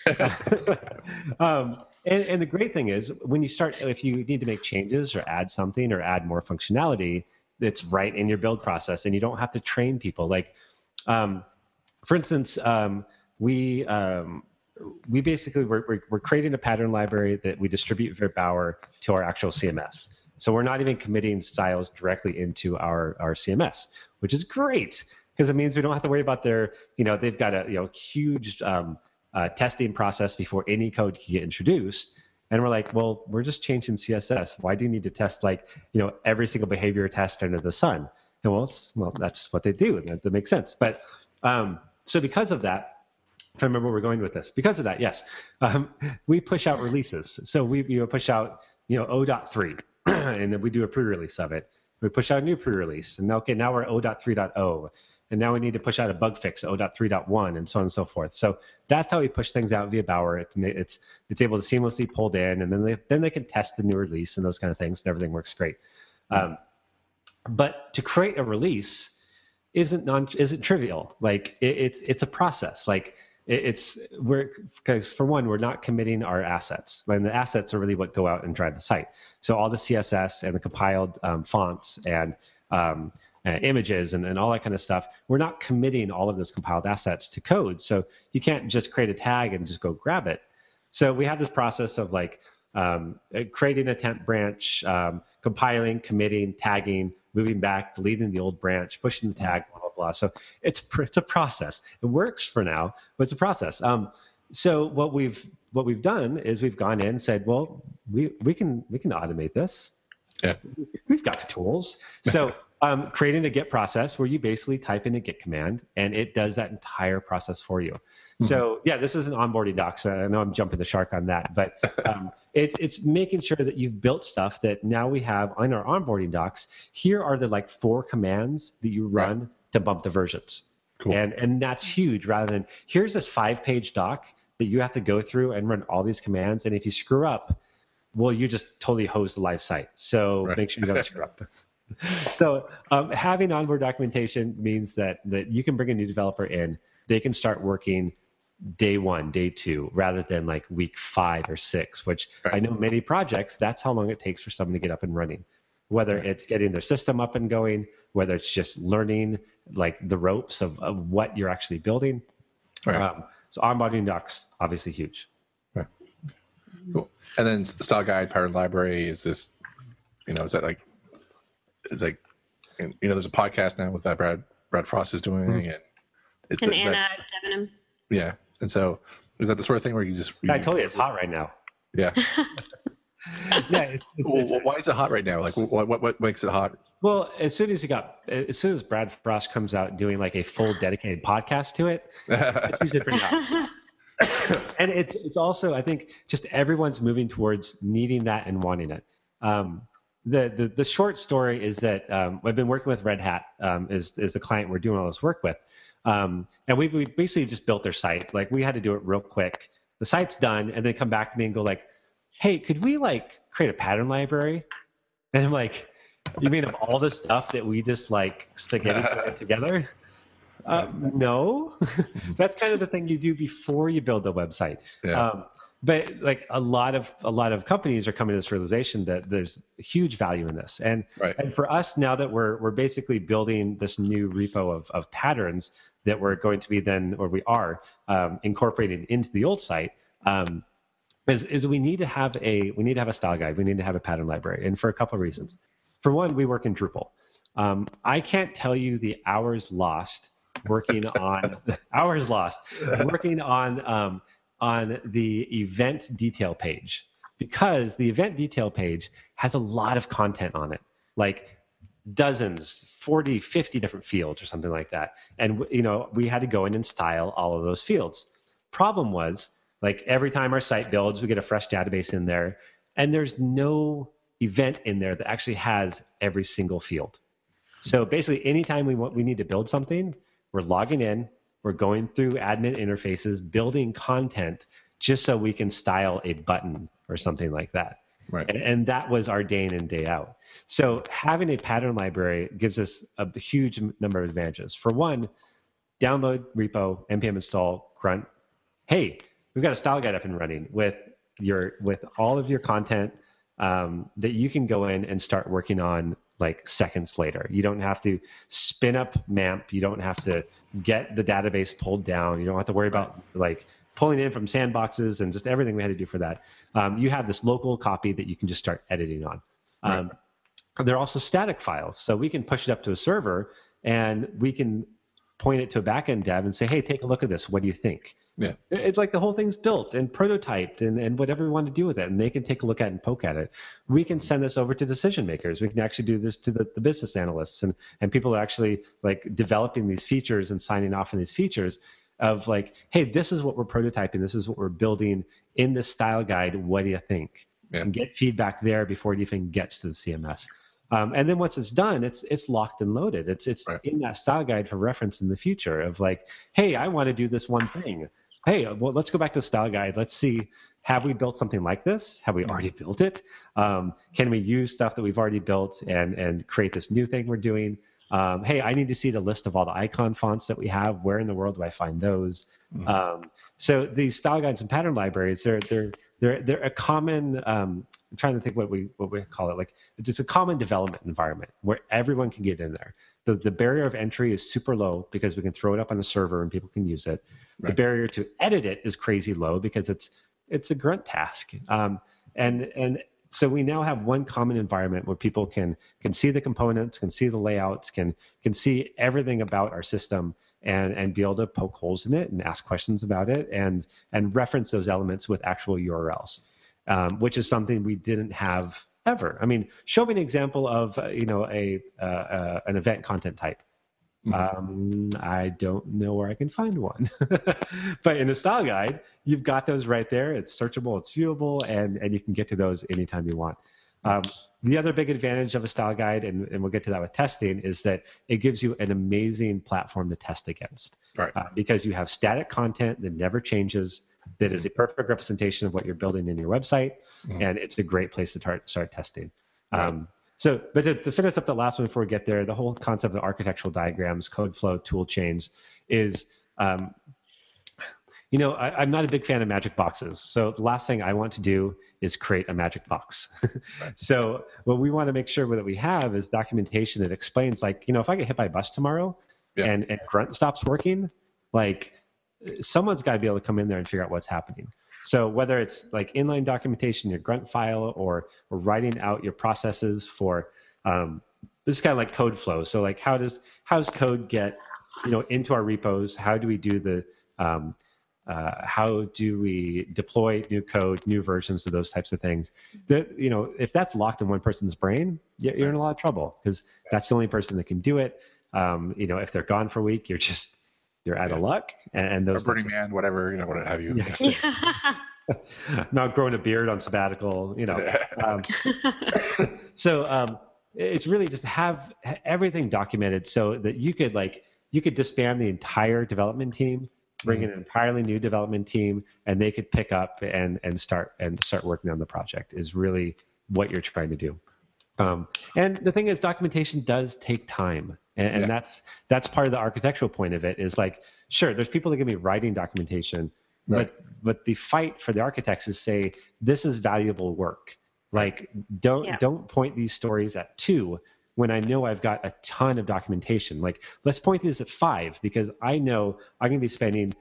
um, and, and, the great thing is when you start, if you need to make changes or add something or add more functionality, it's right in your build process, and you don't have to train people. Like, um, for instance, um, we um, we basically we're, we're, we're, creating a pattern library that we distribute via Bower to our actual CMS. So we're not even committing styles directly into our our CMS, which is great because it means we don't have to worry about their, you know, they've got a you know huge um, uh, testing process before any code can get introduced. And we're like, well, we're just changing CSS. Why do you need to test like, you know, every single behavior test under the sun? And well, well, that's what they do, that, that makes sense. But um, so because of that, if I remember where we're going with this, because of that, yes, um, we push out releases. So we you know, push out, you know, O.3, and then we do a pre-release of it. We push out a new pre-release, and okay, now we're O.3.0 and now we need to push out a bug fix 0.3.1 and so on and so forth. So that's how we push things out via Bower. It, it's it's able to seamlessly pulled in, and then they then they can test the new release and those kind of things, and everything works great. Um, but to create a release isn't non isn't trivial. Like it, it's it's a process. Like it, it's we're because for one we're not committing our assets, and the assets are really what go out and drive the site. So all the CSS and the compiled um, fonts and um, uh, images and, and all that kind of stuff. We're not committing all of those compiled assets to code. So you can't just create a tag and just go grab it. So we have this process of like um, uh, creating a temp branch, um, compiling, committing, tagging, moving back, deleting the old branch, pushing the tag, blah, blah, blah. So it's, it's a process. It works for now, but it's a process. Um, so what we've what we've done is we've gone in and said, well, we, we can we can automate this. Yeah. We've got the tools. So um, creating a Git process where you basically type in a Git command and it does that entire process for you. Mm-hmm. So yeah, this is an onboarding doc. So I know I'm jumping the shark on that, but um, it, it's making sure that you've built stuff that now we have on our onboarding docs. Here are the like four commands that you run right. to bump the versions. Cool. And and that's huge. Rather than here's this five page doc that you have to go through and run all these commands, and if you screw up, well, you just totally hose the live site. So right. make sure you don't screw up. so um, having onboard documentation means that that you can bring a new developer in they can start working day one day two rather than like week five or six which right. i know many projects that's how long it takes for someone to get up and running whether right. it's getting their system up and going whether it's just learning like the ropes of, of what you're actually building right. um, so onboarding docs obviously huge right. cool and then style guide pattern library is this you know is that like it's like, you know, there's a podcast now with that Brad Brad Frost is doing, mm-hmm. and it's and Anna that, Debenham. Yeah, and so is that the sort of thing where you just? You, I told you it's hot right now. Yeah. yeah. It's, it's, well, it's, why is it hot right now? Like, what, what what makes it hot? Well, as soon as he got, as soon as Brad Frost comes out doing like a full dedicated podcast to it, it's usually pretty hot. and it's it's also I think just everyone's moving towards needing that and wanting it. Um, the, the, the short story is that um, I've been working with Red Hat um, is is the client we're doing all this work with, um, and we we basically just built their site. Like we had to do it real quick. The site's done, and they come back to me and go like, "Hey, could we like create a pattern library?" And I'm like, "You mean of all the stuff that we just like spaghetti together?" Uh, no, that's kind of the thing you do before you build the website. Yeah. But like a lot of a lot of companies are coming to this realization that there's huge value in this. And right. and for us now that we're we're basically building this new repo of, of patterns that we're going to be then or we are um, incorporating into the old site um, is, is we need to have a we need to have a style guide. We need to have a pattern library and for a couple of reasons. For one we work in drupal. Um, i can't tell you the hours lost working on hours lost working on um, on the event detail page because the event detail page has a lot of content on it, like dozens, 40, 50 different fields or something like that. And you know, we had to go in and style all of those fields. Problem was, like every time our site builds, we get a fresh database in there, and there's no event in there that actually has every single field. So basically, anytime we want we need to build something, we're logging in, we're going through admin interfaces, building content just so we can style a button or something like that. Right. And, and, that was our day in and day out. So having a pattern library gives us a huge number of advantages. For one, download repo, npm install grunt. Hey, we've got a style guide up and running with your with all of your content um, that you can go in and start working on like seconds later. You don't have to spin up MAMP. You don't have to get the database pulled down. You don't have to worry about like pulling in from sandboxes and just everything we had to do for that. Um, you have this local copy that you can just start editing on. Um, right. They're also static files, so we can push it up to a server and we can point it to a backend dev and say, "Hey, take a look at this. What do you think?" Yeah. It's like the whole thing's built and prototyped and, and whatever we want to do with it. And they can take a look at it and poke at it. We can send this over to decision makers. We can actually do this to the, the business analysts and, and people are actually like developing these features and signing off on these features of like, hey, this is what we're prototyping. This is what we're building in this style guide. What do you think? Yeah. And get feedback there before it even gets to the CMS. Um, and then once it's done, it's it's locked and loaded. It's it's right. in that style guide for reference in the future of like, hey, I want to do this one thing. Hey, well, let's go back to the style guide. Let's see, have we built something like this? Have we already built it? Um, can we use stuff that we've already built and and create this new thing we're doing? Um, hey, I need to see the list of all the icon fonts that we have. Where in the world do I find those? Mm-hmm. Um, so these style guides and pattern libraries, they're they're they're they're a common um, I'm trying to think what we what we call it like it's a common development environment where everyone can get in there. The the barrier of entry is super low because we can throw it up on a server and people can use it. Right. The barrier to edit it is crazy low because it's it's a grunt task. Um, and and so we now have one common environment where people can can see the components, can see the layouts, can can see everything about our system and and be able to poke holes in it and ask questions about it and and reference those elements with actual URLs um, which is something we didn't have ever. I mean, show me an example of uh, you know a uh, uh, an event content type. Mm-hmm. Um, I don't know where I can find one, but in the style guide, you've got those right there. It's searchable, it's viewable, and and you can get to those anytime you want. Um, the other big advantage of a style guide, and, and, we'll get to that with testing, is that it gives you an amazing platform to test against. Right. Uh, because you have static content that never changes that is a perfect representation of what you're building in your website, mm-hmm. and it's a great place to tar- start testing. Right. Um, so, but to, to, finish up the last one before we get there, the whole concept of architectural diagrams, code flow, tool chains is, um, you know, I, am not a big fan of magic boxes. So the last thing I want to do is create a magic box. right. So what we want to make sure that we have is documentation that explains, like, you know, if I get hit by a bus tomorrow yeah. and, and Grunt stops working, like someone's got to be able to come in there and figure out what's happening. So whether it's like inline documentation, your grunt file, or, or writing out your processes for um, this is kind of like code flow. So like how does how does code get you know into our repos? How do we do the um, uh, how do we deploy new code, new versions of those types of things? That you know, if that's locked in one person's brain, you're in a lot of trouble because that's the only person that can do it. Um, you know, if they're gone for a week, you're just you're out yeah. of luck. And, and those or Burning Man, whatever, you know, what have you. Yes. Not growing a beard on sabbatical, you know. Um, so um, it's really just have everything documented so that you could like you could disband the entire development team, bring mm in an entirely new development team, and they could pick up and and start and start working on the project. Is really what you're trying to do. Um, and the thing is, documentation does take time, and, and yeah. that's that's part of the architectural point of it. Is like, sure, there's people that can be writing documentation, right. but but the fight for the architects is say this is valuable work. Like, don't yeah. don't point these stories at two when I know I've got a ton of documentation. Like, let's point these at five because I know I'm going to be spending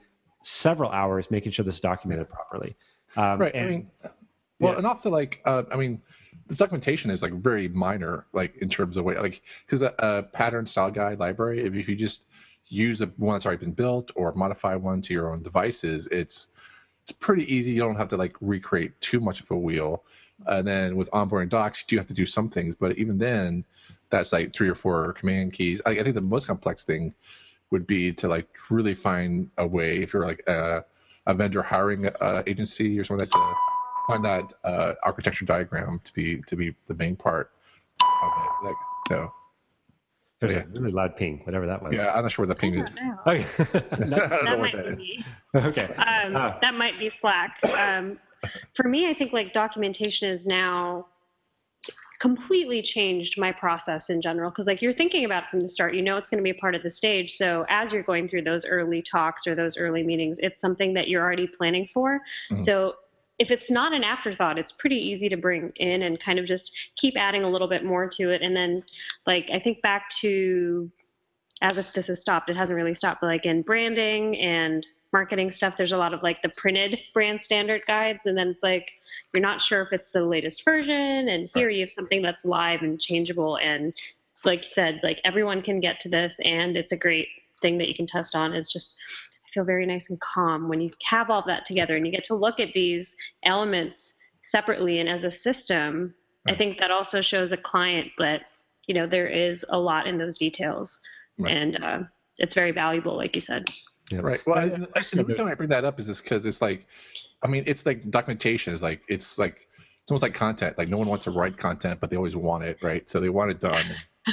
several hours making sure this is documented properly. Um, right. And, I mean, well, yeah. and also like, uh, I mean this documentation is like very minor, like in terms of way, like because a, a, pattern style guide library, if, if you just use a one that's already been built or modify one to your own devices, it's it's pretty easy. You don't have to like recreate too much of a wheel. And then with onboarding docs, you do have to do some things, but even then, that's like three or four command keys. I, I think the most complex thing would be to like really find a way if you're like a, a vendor hiring a, agency or something like that to find that uh, architecture diagram to be to be the main part of it. Like so. There's yeah. a really loud ping, whatever that was. Yeah, I'm not sure what the ping is. Okay. that, that might that be. Okay. Um, ah. That might be Slack. Um, for me, I think like documentation is now completely changed my process in general because like you're thinking about it from the start you know it's going to be a part of the stage so as you're going through those early talks or those early meetings it's something that you're already planning for mm-hmm. so if it's not an afterthought, it's pretty easy to bring in and kind of just keep adding a little bit more to it. And then, like, I think back to as if this has stopped, it hasn't really stopped, but like in branding and marketing stuff, there's a lot of like the printed brand standard guides. And then it's like, you're not sure if it's the latest version. And here you have something that's live and changeable. And like you said, like everyone can get to this and it's a great thing that you can test on. It's just, feel very nice and calm when you have all of that together and you get to look at these elements separately and as a system. Right. I think that also shows a client that you know there is a lot in those details, right. and uh, it's very valuable, like you said. Yeah. Right. Well, I, the reason I bring that up is just because it's like, I mean, it's like documentation is like it's like it's almost like content. Like no one wants to write content, but they always want it, right? So they want it done.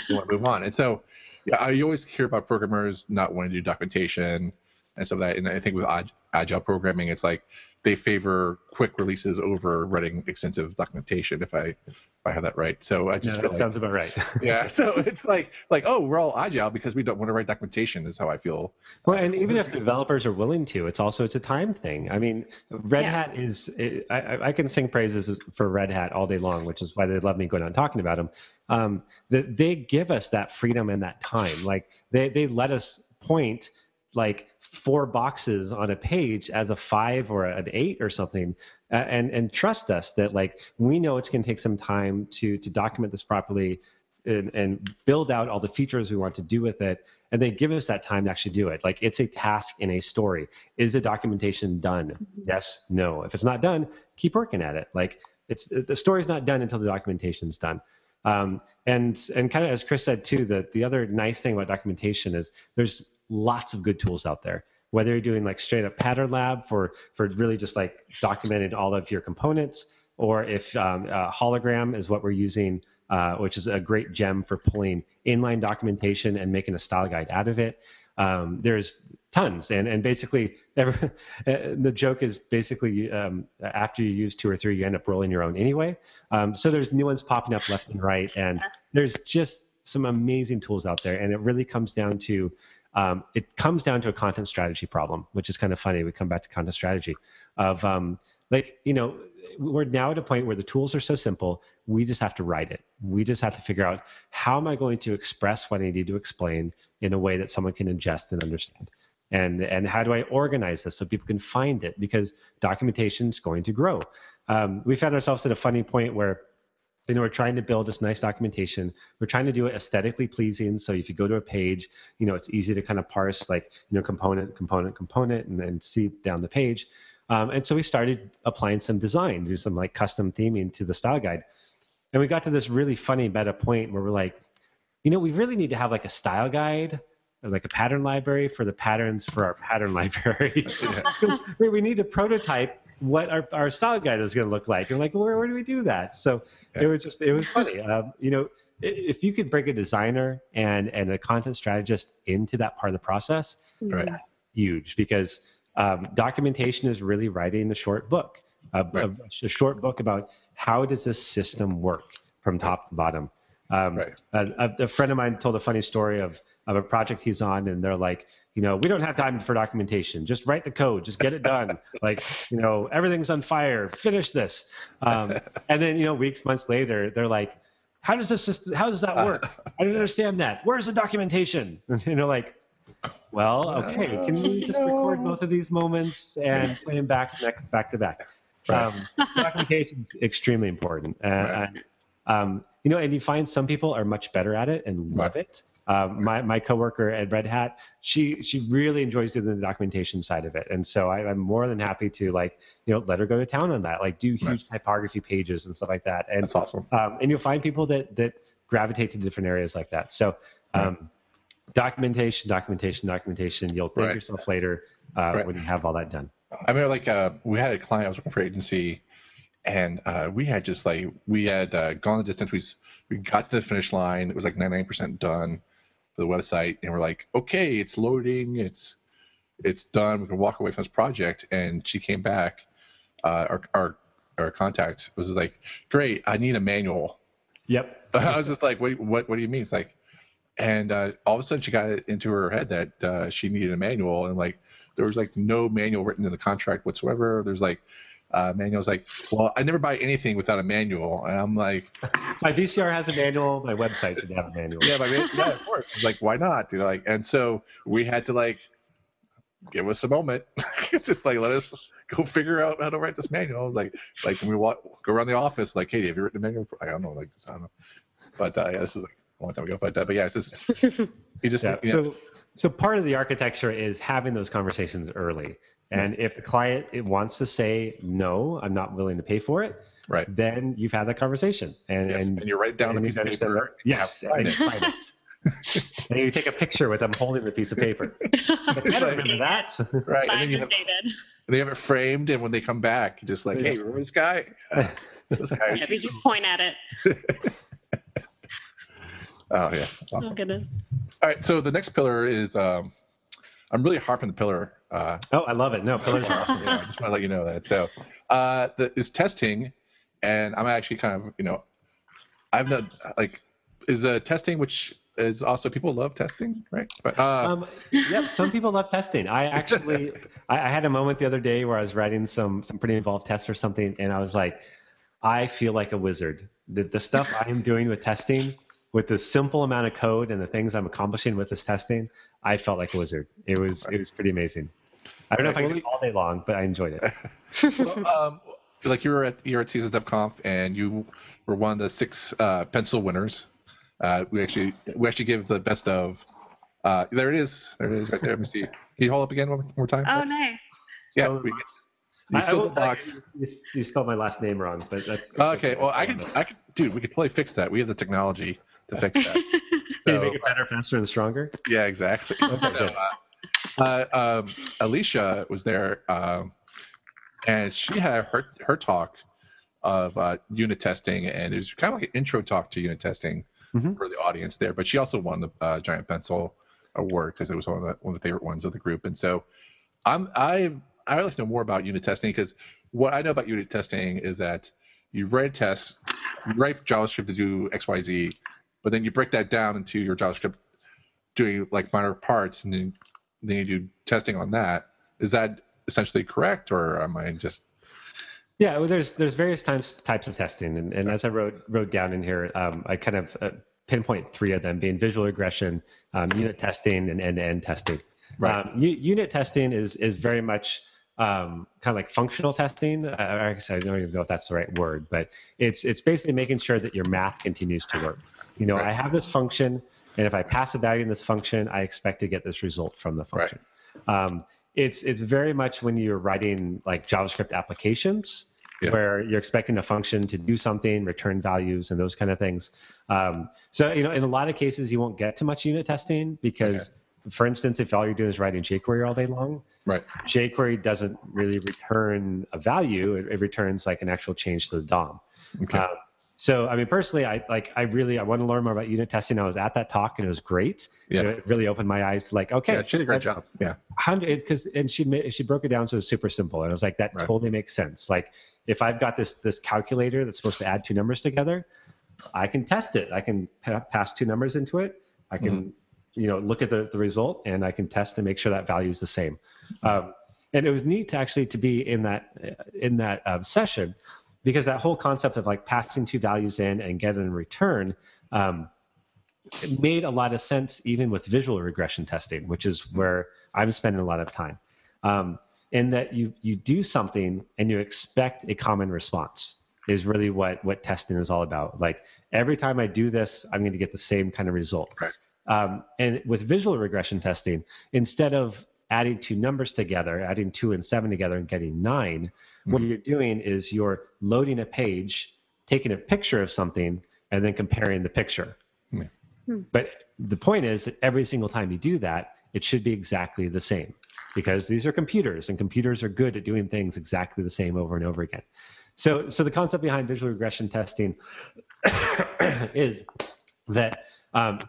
they want to move on. And so yeah, I always hear about programmers not wanting to do documentation and stuff like that. And I think with agile programming, it's like they favor quick releases over writing extensive documentation. If I if I have that right, so I just yeah, that like, sounds about right. yeah, so it's like like oh, we're all agile because we don't want to write documentation. Is how I feel. Well, and even if developers are willing to, it's also it's a time thing. I mean, Red yeah. Hat is it, I, I can sing praises for Red Hat all day long, which is why they love me going on talking about them. Um, that they give us that freedom and that time. Like they they let us point like four boxes on a page as a five or an eight or something. Uh, and and trust us that like we know it's going to take some time to to document this properly and, and build out all the features we want to do with it. And they give us that time to actually do it. Like it's a task in a story. Is the documentation done? Mm-hmm. yes no. If it's not done keep working at it. Like it's the story's not done until the documentation's done. Um, and and kind of as Chris said too, that the other nice thing about documentation is there's lots of good tools out there. Whether you're doing like straight up pattern lab for for really just like documenting all of your components, or if um, uh, hologram is what we're using, uh, which is a great gem for pulling inline documentation and making a style guide out of it. Um, there's tons, and and basically every, the joke is basically um, after you use two or three, you end up rolling your own anyway. Um, so there's new ones popping up left and right, and there's just some amazing tools out there, and it really comes down to um, it comes down to a content strategy problem, which is kind of funny. We come back to content strategy of um, like you know we're now at a point where the tools are so simple we just have to write it. We just have to figure out how am i going to express what i need to explain in a way that someone can ingest and understand? And and how do i organize this so people can find it? Because documentation is going to grow. Um, we found ourselves at a funny point where you know we're trying to build this nice documentation. We're trying to do it aesthetically pleasing. So if you go to a page you know it's easy to kind of parse like you know component component component and then see down the page. Um, and so we started applying some design do some like custom theming to the style guide. And we got to this really funny meta point where we're like you know we really need to have like a style guide like a pattern library for the patterns for our pattern library. We need to prototype what our, our style guide is going to look like and like where, where do we do that so it was just it was funny um, you know if you could bring a designer and and a content strategist into that part of the process right. that's huge because um, documentation is really writing a short book a, right. a, a, short book about how does this system work from top to bottom um, right. a, a friend of mine told a funny story of of a project he's on and they're like you know we don't have time for documentation. Just write the code. Just get it done. Like you know everything's on fire. Finish this. Um, and then you know weeks months later they're like how does this just how does that work? I don't understand that. Where's the documentation? And you know like well okay can we just record both of these moments and play them back next back to back? Um, documentation is extremely important. And, right. and um, you know and you find some people are much better at it and love right. it um, my my coworker at Red Hat, she she really enjoys doing the documentation side of it, and so I, am more than happy to like you know let her go to town on that, like do huge right. typography pages and stuff like that. And that's awesome. Um, and you'll find people that that gravitate to different areas like that. So. Um, right. Documentation, documentation, documentation. You'll thank yourself later uh, when you have all that done. I mean, like uh, we had a client I was working for agency, and uh, we had just like we had uh, gone the distance. We we got to the finish line. It was like 99% done for the website and we're like, okay, it's loading, it's it's done. We can walk away from this project. And she came back. Uh, our our our contact was just like, great, I need a manual. Yep. I was just like, what what what do you mean? It's like, and uh, all of a sudden she got it into her head that uh, she needed a manual, and like there was like no manual written in the contract whatsoever. There's like uh, manual's like, well, I never buy anything without a manual, and I'm like, my VCR has a manual, my website should have a manual. Yeah, my, yeah, of course. It's like, why not? You know, like, and so we had to like give us a moment, just like let us go figure out how to write this manual. I was like, like when we walk, go around the office, like, hey, have you written a manual? For, I don't know, like, I don't know, but uh, yeah, this is like a long time ago. But uh, but yeah, it's just you just yeah, so so part of the architecture is having those conversations early and if the client wants to say no, I'm not willing to pay for it, right? Then you've had that conversation, and yes. and, and you write down a piece of paper. Yes, and, it. and you take a picture with them holding the piece of paper. I don't remember that. Right, and then you have, they have it framed, and when they come back, just like, hey, remember this guy? this guy. yeah, we just point at it. oh yeah, awesome. Oh, All right, so the next pillar is um, I'm really harping the pillar. Uh, oh, I love it. No, pillars are awesome. Yeah, I just want to let you know that. So, uh, the, is testing, and I'm actually kind of, you know, I've done like, is uh, testing, which is also people love testing, right? But uh, um, yep, some people love testing. I actually, I, I had a moment the other day where I was writing some some pretty involved tests or something, and I was like, I feel like a wizard. The, the stuff I am doing with testing, with the simple amount of code and the things I'm accomplishing with this testing, I felt like a wizard. It was it was pretty amazing. I don't know if I can do it all day long, but I enjoyed it. well, um, like you were at you're at CSS DevConf and you were one of the six uh, pencil winners. Uh, we actually we actually give the best of. Uh, there it is. There it is right there. Let me see. Can you hold up again one more time? Oh, nice. Yeah. We, you stole the box. You, you, spelled my last name wrong, but that's. that's okay. Well, I could, I could, dude. We could probably fix that. We have the technology to fix that. Can you make it better, faster, and stronger? Yeah, exactly. Okay, so, uh, uh, um, Alicia was there, um, and she had her her talk of uh, unit testing, and it was kind of like an intro talk to unit testing mm-hmm. for the audience there. But she also won the uh, Giant Pencil Award because it was one of the one of the favorite ones of the group. And so, I'm I I would like to know more about unit testing because what I know about unit testing is that you write a test, you write JavaScript to do X Y Z, but then you break that down into your JavaScript doing like minor parts and then, then you do testing on that. Is that essentially correct or am I just yeah, well, there's there's various types types of testing, and, and as I wrote wrote down in here, um, I kind of uh, pinpoint three of them being visual regression, um, unit testing, and end to end testing. Right. Um, u- unit testing is is very much um, kind of like functional testing. I, I don't even know if that's the right word, but it's it's basically making sure that your math continues to work. You know, right. I have this function, and if I pass a value in this function, I expect to get this result from the function. Right. Um, it's it's very much when you're writing like JavaScript applications. Yeah. where you're expecting a function to do something, return values, and those kind of things. Um, so, you know, in a lot of cases, you won't get to much unit testing because. For instance, if all you're doing is writing jQuery all day long, Right. jQuery doesn't really return a value; it, it returns like an actual change to the DOM. Okay. Uh, so, I mean, personally, I like, I really, I want to learn more about unit testing. I was at that talk and it was great. Yeah. It really opened my eyes. To like, okay, yeah, she did a great job. Yeah. Because and she she broke it down so it was super simple, and I was like, that right. totally makes sense. Like, if I've got this this calculator that's supposed to add two numbers together, I can test it. I can pa- pass two numbers into it. I can mm-hmm you know look at the, the result and I can test and make sure that value is the same. Um, and it was neat to actually to be in that in that um, session because that whole concept of like passing two values in and getting a return um, made a lot of sense even with visual regression testing, which is where I'm spending a lot of time. Um, in that you you do something and you expect a common response is really what what testing is all about. Like every time I do this, I'm going to get the same kind of result. Right. Um, and with visual regression testing, instead of adding two numbers together, adding two and seven together and getting 9 mm-hmm. what you're doing is you're loading a page, taking a picture of something, and then comparing the picture. Mm-hmm. But the point is that every single time you do that, it should be exactly the same because these are computers and computers are good at doing things exactly the same over and over again. So, so the concept behind visual regression testing is that um,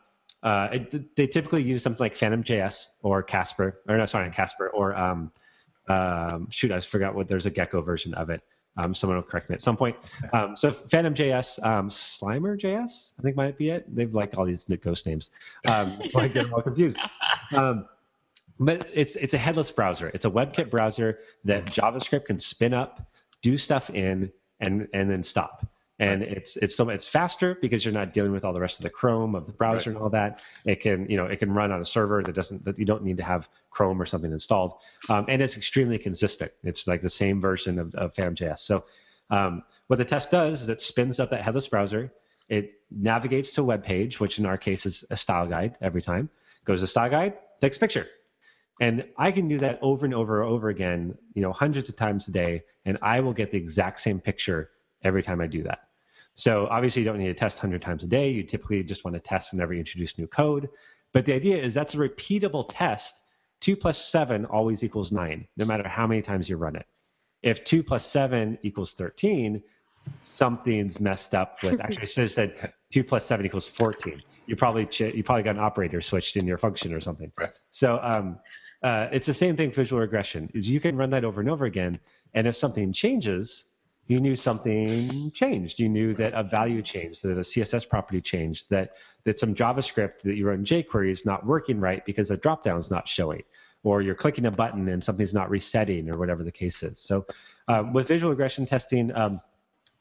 uh, it, they typically use something like Phantom.js or Casper, or no, sorry, Casper, or um, um, shoot, I forgot what. There's a Gecko version of it. Um, someone will correct me at some point. Um, so Phantom.js, um, Slimer.js, I think might be it. They've like all these ghost names, um, so I get all confused. Um, but it's it's a headless browser. It's a WebKit browser that JavaScript can spin up, do stuff in, and and then stop and right. it's it's so it's faster because you're not dealing with all the rest of the Chrome of the browser right. and all that. It can you know it can run on a server that doesn't that you don't need to have Chrome or something installed, um, and it's extremely consistent. It's like the same version of, of Phantom.js. So um, what the test does is it spins up that headless browser. It navigates to a web page, which in our case is a style guide every time. Goes to style guide, takes a picture. And I can do that over and over and over again, you know, hundreds of times a day, and I will get the exact same picture every time I do that. So obviously you don't need to test 100 times a day. You typically just want to test whenever you introduce new code. But the idea is that's a repeatable test. 2 plus 7 always equals 9, no matter how many times you run it. If 2 plus 7 equals 13, something's messed up with. Actually, I should have said two plus seven equals fourteen. You probably ch- you probably got an operator switched in your function or something. Right. So um, uh, it's the same thing. Visual regression is you can run that over and over again, and if something changes, you knew something changed. You knew that a value changed, that a CSS property changed, that that some JavaScript that you wrote in jQuery is not working right because the dropdown is not showing, or you're clicking a button and something's not resetting, or whatever the case is. So um, with visual regression testing, um,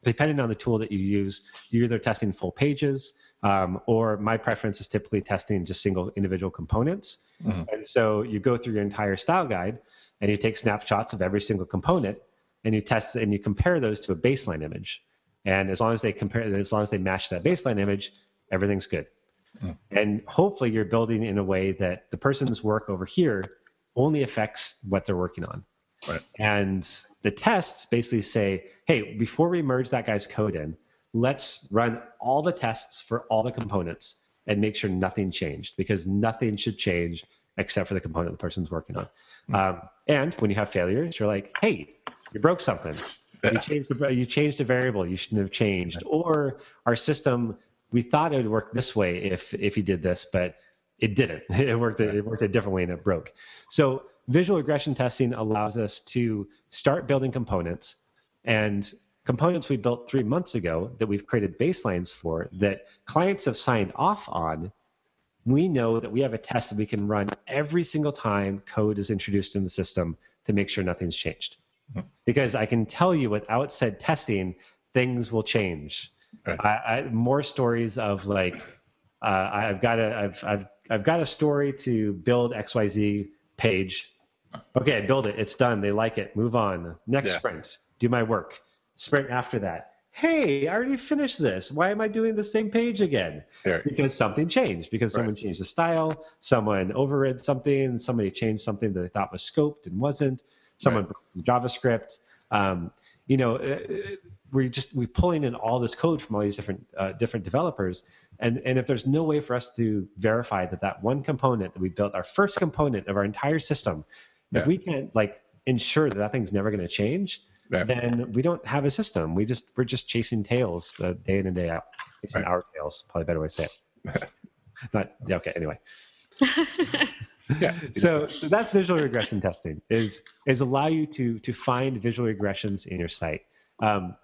depending on the tool that you use, you're either testing full pages, um, or my preference is typically testing just single individual components. Mm-hmm. And so you go through your entire style guide and you take snapshots of every single component and you test and you compare those to a baseline image. And as long as they compare, as long as they match that baseline image, everything's good. Mm. And hopefully, you're building in a way that the person's work over here only affects what they're working on. Right. And the tests basically say, hey, before we merge that guy's code in, let's run all the tests for all the components and make sure nothing changed because nothing should change except for the component the person's working on. Mm. Um, and when you have failures, you're like, hey, you broke something. You changed the you changed a variable you shouldn't have changed, or our system we thought it would work this way if if you did this, but it didn't. It worked it worked a different way and it broke. So visual regression testing allows us to start building components and components we built three months ago that we've created baselines for that clients have signed off on we know that we have a test that we can run every single time code is introduced in the system to make sure nothing's changed because I can tell you without said testing, things will change. Right. I, I, more stories of like, uh, I've got a, I've, I've, I've got a story to build XYZ page. Okay, build it. It's done. They like it. Move on. Next yeah. sprint. Do my work. Sprint after that. Hey, I already finished this. Why am I doing the same page again? Because something changed. Because right. someone changed the style. Someone overrid something. Somebody changed something that they thought was scoped and wasn't someone right. JavaScript. Um, you know, uh, we're just we're pulling in all this code from all these different uh, different developers, and and if there's no way for us to verify that that one component that we built, our first component of our entire system, yeah. if we can't like ensure that that thing's never going to change, yeah. then we don't have a system. We just we're just chasing tails uh, day in and day out, chasing right. our tails. Probably a better way to say it. Not yeah, okay. Anyway. yeah. So, so that's visual regression testing is is allow you to to find visual regressions in your site. Um,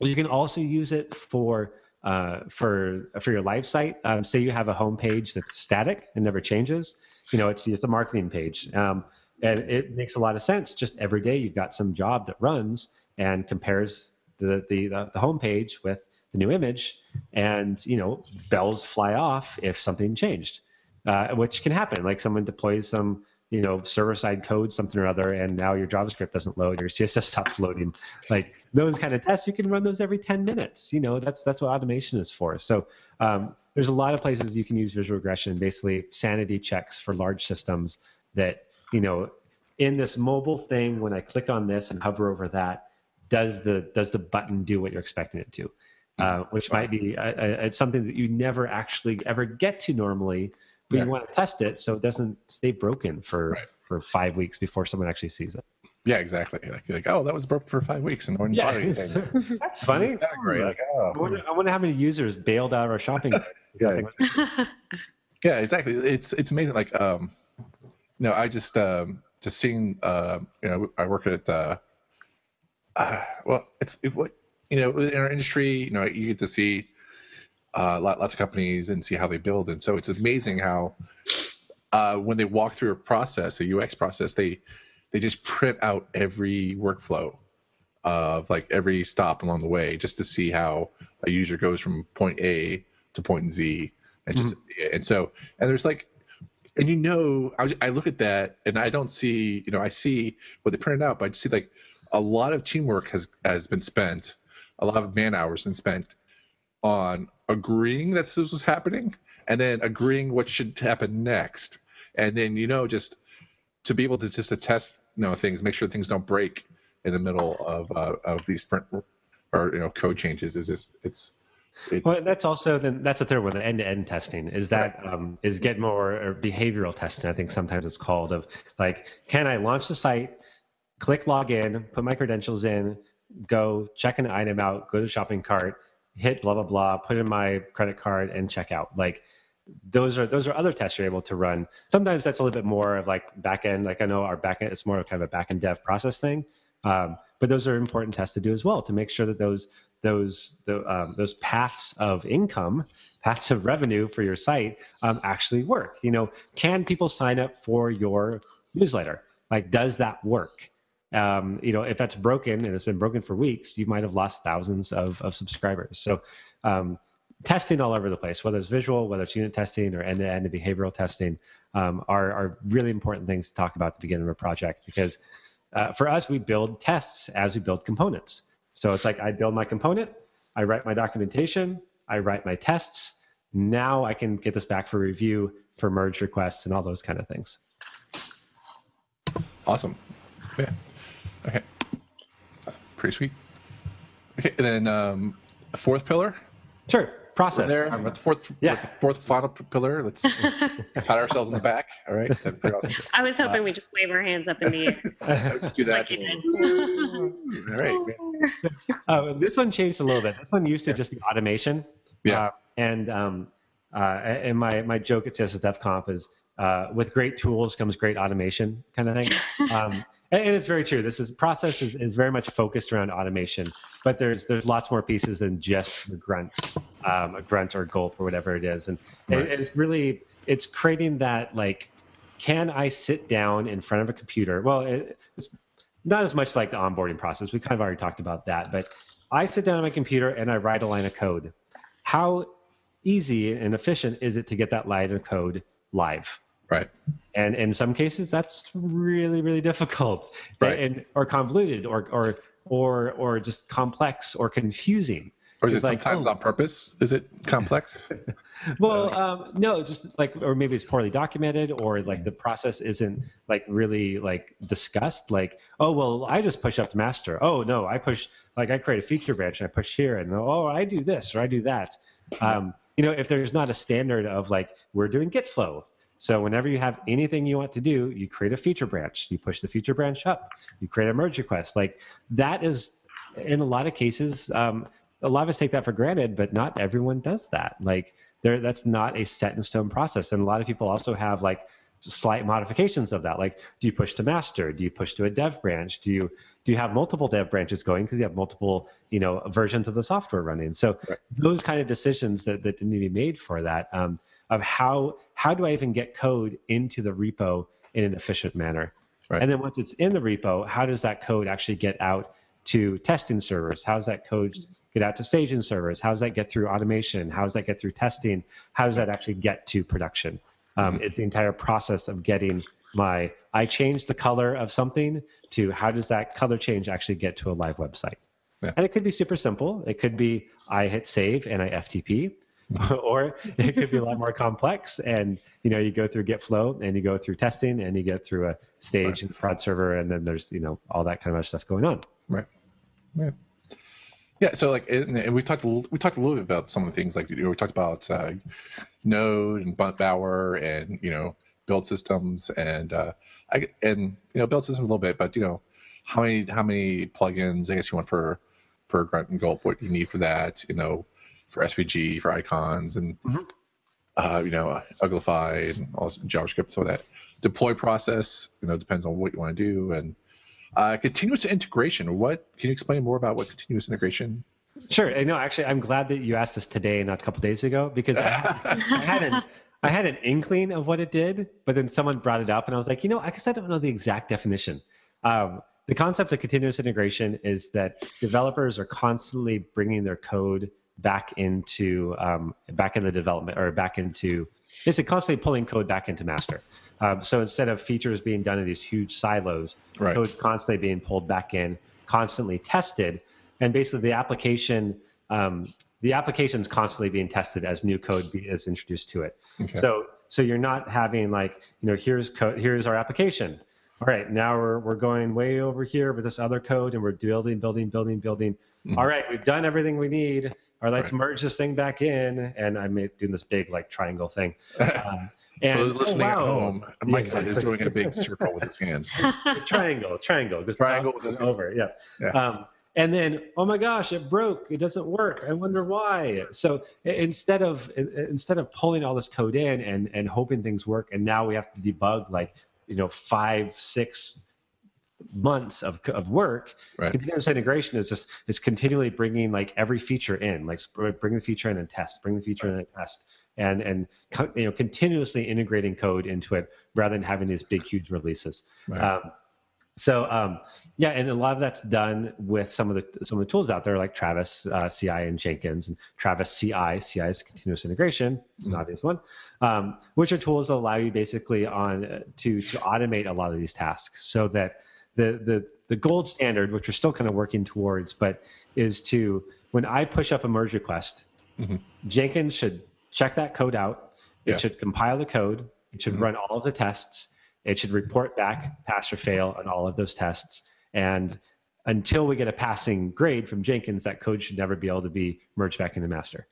you can also use it for uh, for for your live site. Um, say you have a home page that's static and never changes. You know, it's it's a marketing page, um, and it makes a lot of sense. Just every day you've got some job that runs and compares the the the, the home page with the new image, and you know bells fly off if something changed uh, which can happen. Like someone deploys some, you know, server-side code, something or other, and now your JavaScript doesn't load, your CSS stops loading. Like those kind of tests, you can run those every 10 minutes. You know, that's that's what automation is for. So um, there's a lot of places you can use visual regression, basically sanity checks for large systems that, you know, in this mobile thing, when I click on this and hover over that, does the does the button do what you're expecting it to? Uh, which might be uh, uh, it's something that you never actually ever get to normally but yeah. you want to test it so it doesn't stay broken for right. for five weeks before someone actually sees it. Yeah, exactly. Like, like oh, that was broken for five weeks and no one yeah. bought anything. That's funny. Like, oh. I, wonder, I, wonder, how many users bailed out of our shopping. yeah. yeah, exactly. It's it's amazing. Like, um, no, I just um, just seeing. Uh, you know, I work at. Uh, uh, well, it's it, what you know in our industry. You know, you get to see uh, lots of companies and see how they build. And so it's amazing how uh, when they walk through a process, a UX process, they they just print out every workflow of like every stop along the way just to see how a user goes from point A to point Z. And just mm-hmm. and so and there's like and you know I, I look at that and I don't see you know I see what they printed out, but I just see like a lot of teamwork has has been spent, a lot of man hours been spent on agreeing that this was happening and then agreeing what should happen next and then you know just to be able to just attest you know things make sure things don't break in the middle of uh, of these print or you know code changes is just it's well, that's also then that's the third one. The end-to-end testing is that um, is get more behavioral testing. I think sometimes it's called of like, can I launch the site, click login, put my credentials in, go check an item out, go to shopping cart, hit blah blah blah, put in my credit card, and check out. Like those are those are other tests you're able to run. Sometimes that's a little bit more of like back end. Like I know our back end, it's more of kind of a back end dev process thing. Um, but those are important tests to do as well to make sure that those those the, um, those paths of income, paths of revenue for your site um, actually work. You know, can people sign up for your newsletter? Like, does that work? Um, you know, if that's broken and it's been broken for weeks, you might have lost thousands of, of subscribers. So, um, testing all over the place, whether it's visual, whether it's unit testing or end-to-end behavioral testing, um, are, are really important things to talk about at the beginning of a project because uh, for us, we build tests as we build components. So it's like I build my component, I write my documentation, I write my tests. Now I can get this back for review for merge requests and all those kind of things. Awesome. Yeah. Okay. Pretty sweet. Okay, and then um, a fourth pillar. Sure process. There, the fourth, yeah. the fourth final pillar. Let's pat ourselves on the back. All right. Awesome. I was hoping uh, we just wave our hands up in the air. just do that. All right. Uh, this one changed a little bit. This one used to just be automation. Yeah. Uh, and um, uh, and my my joke at CSS Dev Conf is uh, with great tools comes great automation kind of thing. Um, and it's very true. This is process is, is very much focused around automation, but there's there's lots more pieces than just the grunt, um, a grunt or gulp or whatever it is, and right. it, it's really it's creating that like, can I sit down in front of a computer? Well, it, it's not as much like the onboarding process. We kind of already talked about that, but I sit down on my computer and I write a line of code. How easy and efficient is it to get that line of code live? Right. And in some cases, that's really, really difficult, right. and, or convoluted, or or or or just complex or confusing. Or is it's it like, sometimes oh, on purpose? Is it complex? well, um, no, just like, or maybe it's poorly documented, or like the process isn't like really like discussed. Like, oh well, I just push up to master. Oh no, I push like I create a feature branch and I push here, and oh I do this or I do that. Um, you know, if there's not a standard of like we're doing Git flow, so whenever you have anything you want to do, you create a feature branch. You push the feature branch up. You create a merge request. Like that is, in a lot of cases, um, a lot of us take that for granted, but not everyone does that. Like there, that's not a set in stone process. And a lot of people also have like slight modifications of that. Like, do you push to master? Do you push to a dev branch? Do you do you have multiple dev branches going because you have multiple you know versions of the software running? So right. those kind of decisions that that need to be made for that. Um, of how how do I even get code into the repo in an efficient manner? Right. And then once it's in the repo, how does that code actually get out to testing servers? How does that code get out to staging servers? How does that get through automation? How does that get through testing? How does that actually get to production? Um, mm-hmm. It's the entire process of getting my I changed the color of something to how does that color change actually get to a live website? Yeah. And it could be super simple. It could be I hit save and I FTP. or it could be a lot more complex and you know you go through git flow and you go through testing and you get through a stage right. and prod server and then there's you know all that kind of stuff going on right yeah yeah so like and we talked a little, we talked a little bit about some of the things like you know, we talked about uh, node and bower and you know build systems and uh, I, and you know build systems a little bit but you know how many how many plugins i guess you want for for grunt and gulp what you need for that you know for SVG, for icons, and mm-hmm. uh, you know, Uglify and all JavaScript. So that deploy process, you know, depends on what you want to do. And uh, continuous integration. What can you explain more about what continuous integration? Sure. No, actually, I'm glad that you asked this today not a couple days ago because I, I had an I had an inkling of what it did, but then someone brought it up, and I was like, you know, I guess I don't know the exact definition. Um, the concept of continuous integration is that developers are constantly bringing their code back into um, back in the development or back into basically constantly pulling code back into master. Um, so instead of features being done in these huge silos, right. code's constantly being pulled back in, constantly tested, and basically the application um, the application's constantly being tested as new code be, is introduced to it. Okay. So so you're not having like you know here's code here's our application. All right, now we're we're going way over here with this other code and we're building building building building. Mm-hmm. All right, we've done everything we need or let's right. merge this thing back in. And I'm doing this big like triangle thing. Um, and For those listening oh, wow. at home, Mike yeah, is doing a big circle with his hands. triangle, triangle, just triangle with his over. Yeah. yeah. Um, and then oh my gosh it broke it doesn't work i wonder why so instead of instead of pulling all this code in and and hoping things work and now we have to debug like you know five six months of, of work right. continuous integration is just is continually bringing like every feature in like bring the feature in and test bring the feature in and test and and you know continuously integrating code into it rather than having these big huge releases right. um, so um, yeah, and a lot of that's done with some of the some of the tools out there like Travis uh, CI and Jenkins and Travis CI. CI is continuous integration. It's mm-hmm. an obvious one, um, which are tools that allow you basically on uh, to to automate a lot of these tasks so that the the the gold standard, which we're still kind of working towards, but is to when I push up a merge request, mm-hmm. Jenkins should check that code out. It yeah. should compile the code. It should mm-hmm. run all of the tests it should report back pass or fail on all of those tests. And until we get a passing grade from Jenkins, that code should never be able to be merged back into master.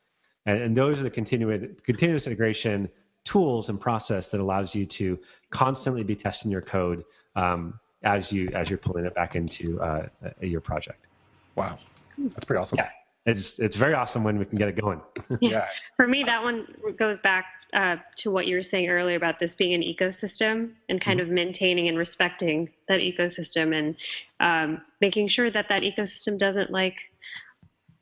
And, and those are the continuous, continuous integration tools and process that allows you to constantly be testing your code um, as you as you're pulling it back into uh, your project. Wow, that's pretty awesome. Yeah, it's it's very awesome when we can get it going. yeah. For me, that one goes back uh, to what you were saying earlier about this being an ecosystem and kind mm-hmm. of maintaining and respecting that ecosystem and um, making sure that that ecosystem doesn't like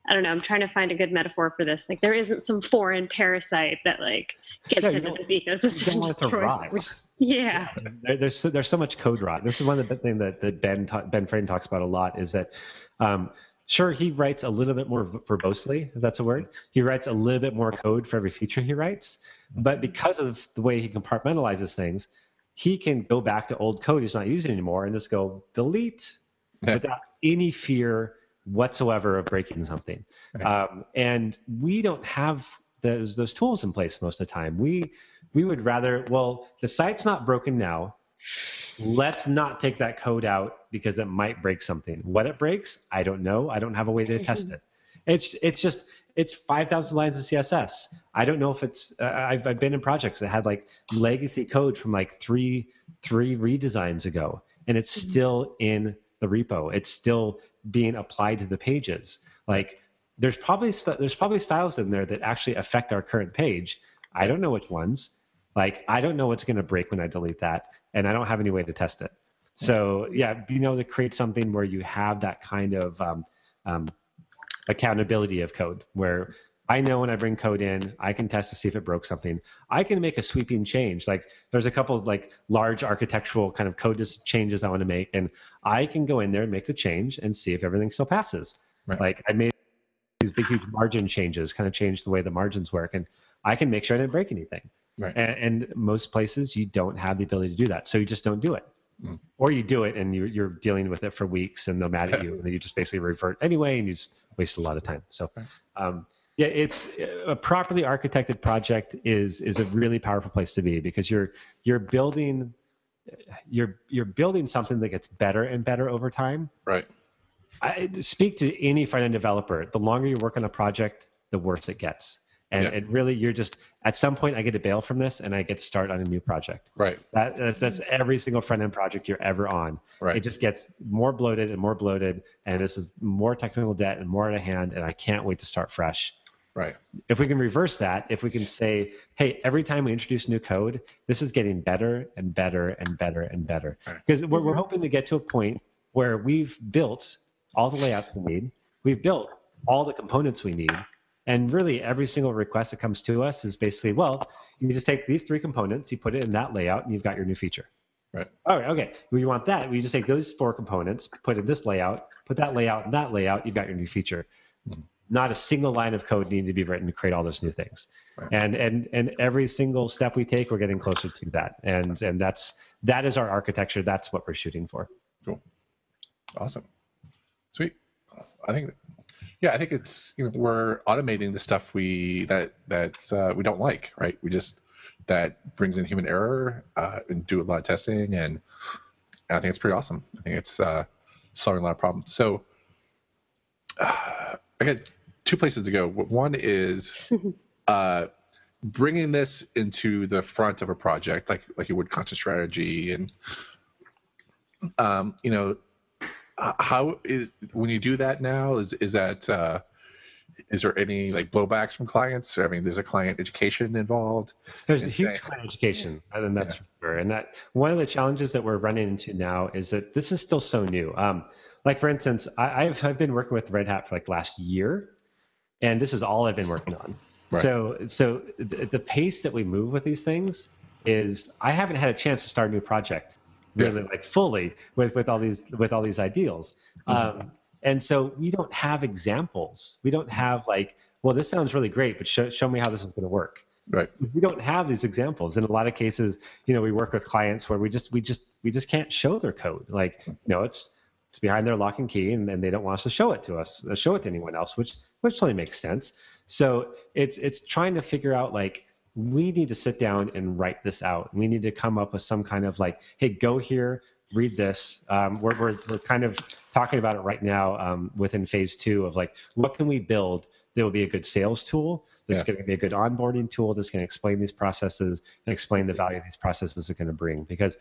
I don't know. I'm trying to find a good metaphor for this. Like there isn't some foreign parasite that like gets yeah, into this ecosystem. destroys yeah. There, there's there's so much code rot. This is one of the things that, that Ben Ben Frain talks about a lot. Is that um, sure he writes a little bit more verbosely, if that's a word. He writes a little bit more code for every feature he writes, but because of the way he compartmentalizes things, he can go back to old code he's not using anymore and just go delete yeah. without any fear whatsoever of breaking something. Right. Um, and we don't have those those tools in place most of the time. We we would rather well the site's not broken now. Let's not take that code out because it might break something. What it breaks, I don't know. I don't have a way to test it. It's it's just it's 5,000 lines of CSS. I don't know if it's, uh, I've, I've been in projects that had like legacy code from like three, three redesigns ago, and it's mm-hmm. still in the repo. It's still being applied to the pages. Like there's probably, st- there's probably styles in there that actually affect our current page. I don't know which ones. Like I don't know what's going to break when I delete that, and I don't have any way to test it. So yeah, being able to create something where you have that kind of um, um, accountability of code where I know when I bring code in, I can test to see if it broke something. I can make a sweeping change. Like there's a couple of like large architectural kind of code changes I want to make, and I can go in there and make the change and see if everything still passes. Right. Like I made these big huge margin changes, kind of change the way the margins work, and I can make sure I didn't break anything. Right. And, and most places you don't have the ability to do that, so you just don't do it. Mm. Or you do it and you, you're dealing with it for weeks and they're mad at you and you just basically revert anyway and you just waste a lot of time. So, um, yeah, it's a properly architected project is is a really powerful place to be because you're you're building you're you're building something that gets better and better over time. Right. I speak to any front end developer. The longer you work on a project, the worse it gets. And yeah. it really you're just at some point i get to bail from this and i get to start on a new project. Right. That, that's every single front end project you're ever on. Right. It just gets more bloated and more bloated and this is more technical debt and more out of hand and i can't wait to start fresh. Right. If we can reverse that if we can say hey every time we introduce new code this is getting better and better and better and better. Because right. we're, we're hoping to get to a point where we've built all the layouts we need we've built all the components we need and really, every single request that comes to us is basically, well, you just take these three components, you put it in that layout, and you've got your new feature. Right. All right. Okay. We want that. We just take those four components, put in this layout, put that layout in that layout. You've got your new feature. Mm-hmm. Not a single line of code needed to be written to create all those new things. Right. And and and every single step we take, we're getting closer to that. And and that's that is our architecture. That's what we're shooting for. Cool. Awesome. Sweet. I think yeah, I think it's you know we're automating the stuff we that that uh, we don't like, right? We just that brings in human error uh, and do a lot of testing, and I think it's pretty awesome. I think it's uh, solving a lot of problems. So uh, I got two places to go. One is uh, bringing this into the front of a project, like like you would content strategy, and um, you know how is when you do that now? Is is that uh, is there any like blowbacks from clients? I mean, there's a client education involved. There's a huge client education, and that's yeah. for sure. And that one of the challenges that we're running into now is that this is still so new. Um, like for instance, I, have I've been working with Red Hat for like last year, and this is all I've been working on. Right. So so the, the, pace that we move with these things is I haven't had a chance to start a new project really yeah. like fully with with all these with all these ideals. Mm-hmm. Um, and so we don't have examples. We don't have like, well, this sounds really great, but show, show me how this is going to work. Right. We don't have these examples. In a lot of cases, you know, we work with clients where we just we just we just can't show their code. Like, you know, it's it's behind their lock and key, and, and they don't want us to show it to us, uh, show it to anyone else, which which totally makes sense. So it's it's trying to figure out like we need to sit down and write this out. We need to come up with some kind of like, hey, go here, read this. Um, we're, we're, we're kind of talking about it right now um, within phase two of like, what can we build that will be a good sales tool, that's yeah. going to be a good onboarding tool, that's going to explain these processes and explain the value these processes are going to bring. Because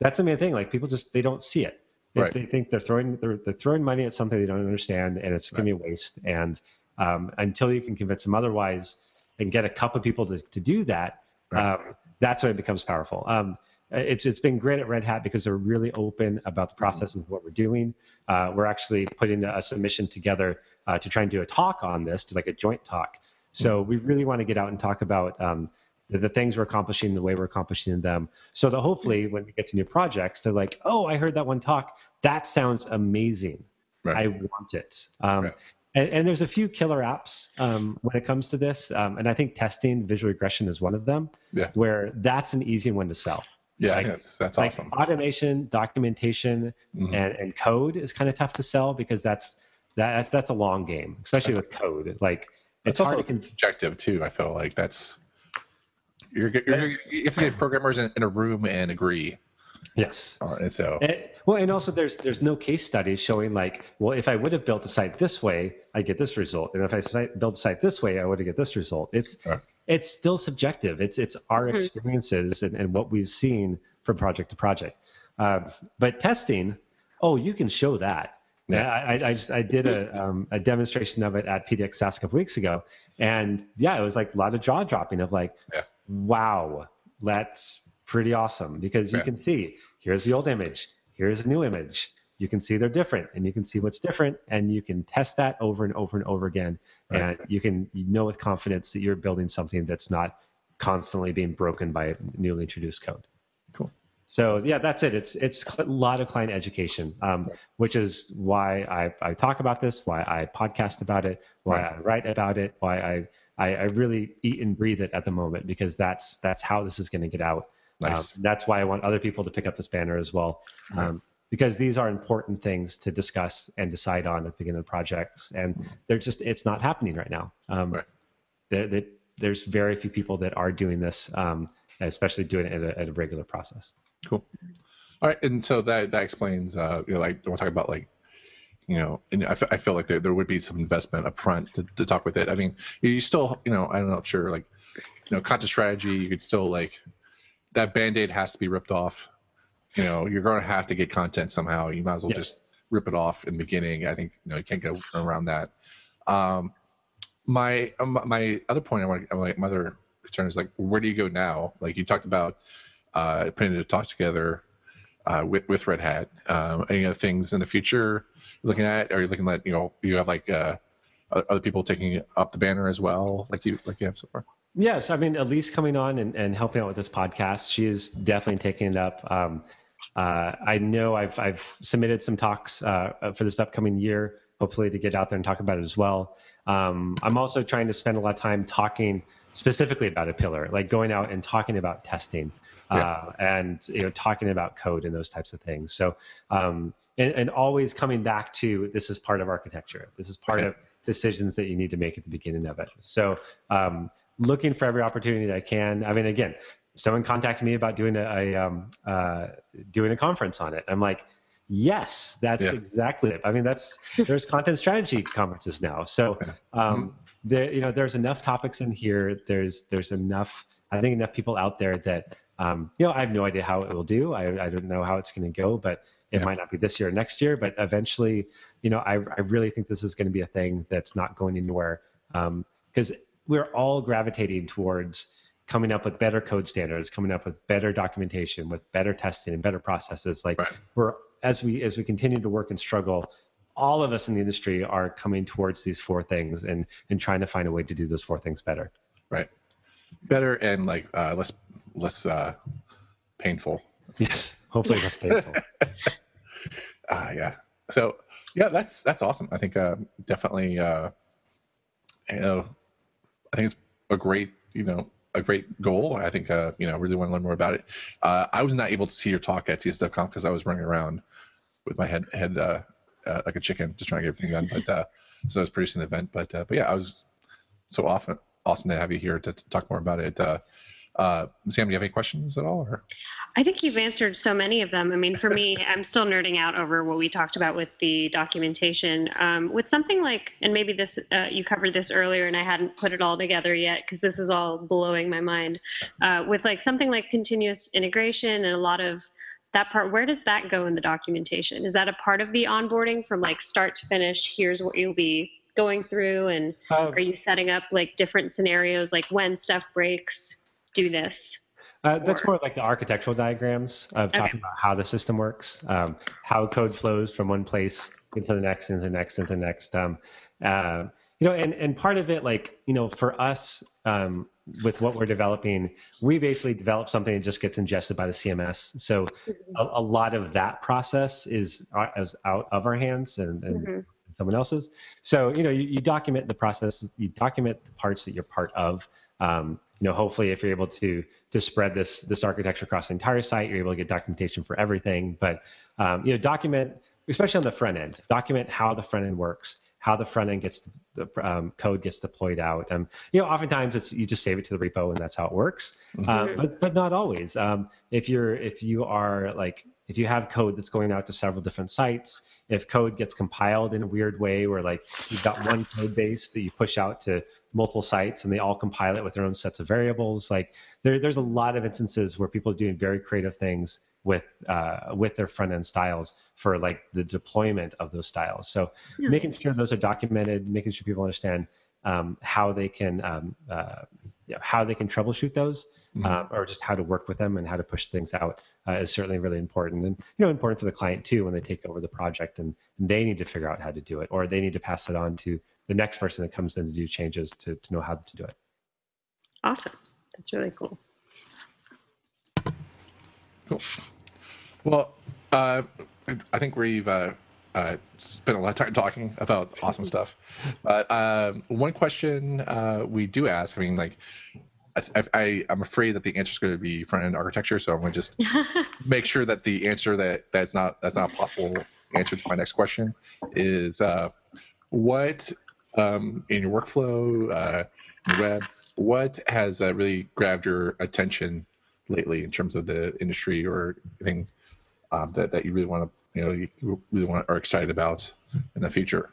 that's the main thing. Like people just, they don't see it. They, right. they think they're throwing, they're, they're throwing money at something they don't understand and it's going right. to be a waste. And um, until you can convince them otherwise and get a couple of people to, to do that, right. um, that's when it becomes powerful. Um, it's it's been great at Red Hat because they're really open about the processes of what we're doing. Uh, we're actually putting a submission together uh, to try and do a talk on this, to like a joint talk. So we really want to get out and talk about um, the, the, things we're accomplishing, the way we're accomplishing them, so that hopefully when we get to new projects, they're like, "Oh, I heard that one talk. That sounds amazing. Right. I want it." Um, right. And, and, there's a few killer apps um, when it comes to this, um, and I think testing visual regression is one of them. Yeah. Where that's an easy one to sell. Yeah, like, that's, that's like awesome. Automation, documentation, mm-hmm. and, and code is kind of tough to sell because that's that, that's that's a long game, especially that's, with code. Like it's also subjective too. I feel like that's you're, you're, you have to get programmers in, in a room and agree. Yes. And so. And, well, and also there's there's no case studies showing like, well, if I would have built the site this way, I get this result, and if I build the site this way, I would have get this result. It's it's still subjective. It's it's our mm-hmm. experiences and, and what we've seen from project to project. Um, but testing, oh, you can show that. Yeah. I, I, just, I did a, um, a demonstration of it at PDX Sass a couple weeks ago, and yeah, it was like a lot of jaw dropping of like, yeah. wow, that's pretty awesome because you yeah. can see here's the old image, here's a new image, you can see they're different and you can see what's different and you can test that over and over and over again right. and you can you know with confidence that you're building something that's not constantly being broken by newly introduced code cool so yeah that's it it's it's a lot of client education um, right. which is why I, I talk about this why i podcast about it why right. i write about it why I, I, I really eat and breathe it at the moment because that's that's how this is going to get out nice. Um, that's why i want other people to pick up this banner as well um, because these are important things to discuss and decide on at the beginning of projects and they're just it's not happening right now. Um, right. They're, they're, there's very few people that are doing this um, especially doing it at a, at a, regular process. Cool. All right and so that that explains uh, you know like we're talking about like you know and I, f- I feel like there, there would be some investment up front to, to talk with it. I mean you still you know i'm not know, sure like you know content strategy you could still like that band-aid has to be ripped off you know you're going to have to get content somehow. You might as well just rip it off in the beginning. I think you know you can't get around that. Um, my um, my other point I want to like my other concern is like where do you go now? Like you talked about uh, putting a talk together uh, with with Red Hat. Um, any other things in the future looking at? Are you looking at you know you have like uh, other people taking up the banner as well, like you like you have so far? Yes, I mean Elise coming on and, and helping out with this podcast. She is definitely taking it up. Um, uh, I know I've I've submitted some talks uh, for this upcoming year, hopefully to get out there and talk about it as well. Um, I'm also trying to spend a lot of time talking specifically about a pillar, like going out and talking about testing uh, yeah. and you know talking about code and those types of things. So um, and, and, always coming back to this is part of architecture. This is part okay. of decisions that you need to make at the beginning of it. So um, looking for every opportunity that I can. I mean, again, someone contacted me about doing a, a um, uh, doing a conference on it. I'm like, yes, that's yeah. exactly it. I mean, that's there's content strategy conferences now. So um, mm-hmm. there, you know, there's enough topics in here. There's there's enough. I think enough people out there that Um, you know, I have no idea how it will do. I, I don't know how it's going to go, but it yeah. might not be this year or next year. But eventually, you know, I, I really think this is going to be a thing that's not going anywhere because um, we're all gravitating towards coming up with better code standards, coming up with better documentation, with better testing and better processes. Like right. we're as we as we continue to work and struggle, all of us in the industry are coming towards these four things and and trying to find a way to do those four things better. Right. Better and like uh, less less uh, painful. Yes, hopefully less painful. uh, yeah. So yeah, that's that's awesome. I think uh, definitely. Uh, you know, I think it's a great you know a great goal. I think uh, you know really want to learn more about it. Uh, I was not able to see your talk at CSSDevConf because I was running around with my head head uh, uh, like a chicken, just trying to get everything done. But uh, so I was producing the event. But uh, but yeah, I was so often awesome to have you here to, to talk more about it. Uh, Sam, do you have any questions at all? Or? I think you've answered so many of them. I mean, for me, I'm still nerding out over what we talked about with the documentation. Um, with something like, and maybe this uh, you covered this earlier, and I hadn't put it all together yet because this is all blowing my mind. Uh, with like something like continuous integration and a lot of that part, where does that go in the documentation? Is that a part of the onboarding from like start to finish? Here's what you'll be going through, and um, are you setting up like different scenarios, like when stuff breaks? Do this? Uh, that's more like the architectural diagrams of okay. talking about how the system works, um, how code flows from one place into the next, into the next, into the next. Um, uh, you know, and, and part of it, like, you know, for us um, with what we're developing, we basically develop something that just gets ingested by the CMS. So mm-hmm. a, a, lot of that process is, uh, is out of our hands and, and mm-hmm. someone else's. So, you know, you, you document the process, you document the parts that you're part of. Um, you know, hopefully, if you're able to to spread this this architecture across the entire site, you're able to get documentation for everything. But um, you know, document, especially on the front end, document how the front end works, how the front end gets the um, code gets deployed out. Um, you know, oftentimes it's you just save it to the repo and that's how it works. Mm-hmm. Um, but but not always. Um, if you're if you are like if you have code that's going out to several different sites, if code gets compiled in a weird way where like you've got one code base that you push out to multiple sites and they all compile it with their own sets of variables. Like there, there's a lot of instances where people are doing very creative things with uh, with their front end styles for like the deployment of those styles. So yeah. making sure those are documented, making sure people understand um, how they can um, uh, you know, how they can troubleshoot those. Mm-hmm. Uh, or just how to work with them and how to push things out uh, is certainly really important and you know important for the client too when they take over the project and, and they need to figure out how to do it or they need to pass it on to the next person that comes in to do changes to, to know how to do it. Awesome. That's really cool. Cool. Well, uh, I think we've uh, uh, spent a lot of time talking about awesome stuff. But um, one question uh, we do ask, I mean, like, I, I, am afraid that the answer is going to be front end architecture, so I'm going to just make sure that the answer that that's not that's not a possible answer to my next question is uh, what um, in your workflow, uh, web, what has uh, really grabbed your attention lately in terms of the industry or anything um, that, that you really want to, you know, you really want are excited about in the future?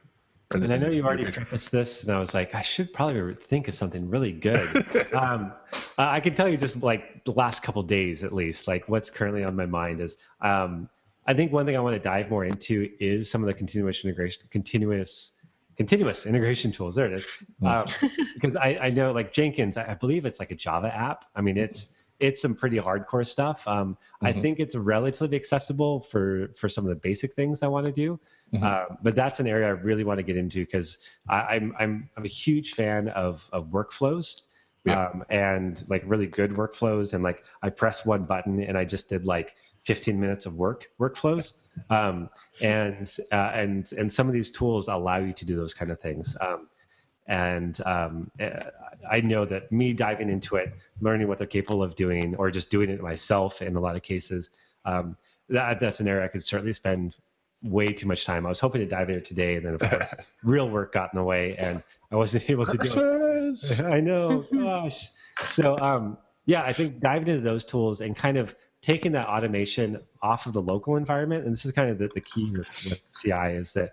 And I know you already prefaced this, and I was like, I should probably think of something really good. um, I can tell you just like the last couple days, at least, like what's currently on my mind is um, I think one thing I want to dive more into is some of the continuous integration, continuous continuous integration tools. There it is. Um, because I, I know like Jenkins, I, believe it's like a Java app. I mean, it's it's some pretty hardcore stuff. Um, mm-hmm. I think it's relatively accessible for for some of the basic things I want to do. Mm-hmm. Uh, but that's an area I really want to get into because I'm I'm I'm a huge fan of of workflows. Yeah. Um, and like really good workflows and like I press one button and I just did like 15 minutes of work workflows um, and uh, and and some of these tools allow you to do those kind of things um, and um, I know that me diving into it, learning what they're capable of doing, or just doing it myself in a lot of cases, um, that that's an area I could certainly spend way too much time. I was hoping to dive into today, and then of course, real work got in the way, and I wasn't able to do it. I know, gosh. So um, yeah, I think diving into those tools and kind of taking that automation off of the local environment, and this is kind of the, the key with, with CI is that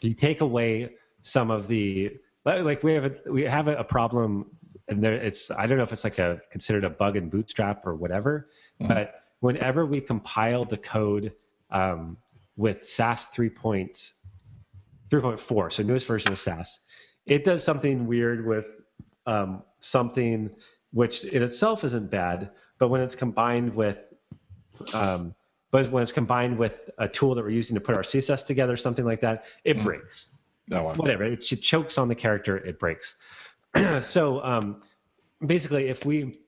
you take away some of the like we have a, we have a problem and there it's I don't know if it's like a considered a bug in Bootstrap or whatever, mm. but whenever we compile the code um, with Sass 3.3.4, so newest version of Sass, it does something weird with um, something which in itself isn't bad, but when it's combined with um, but when it's combined with a tool that we're using to put our CSS together, something like that, it mm. breaks. No one. Whatever. It, it, chokes on the character, it breaks. so um, basically, if we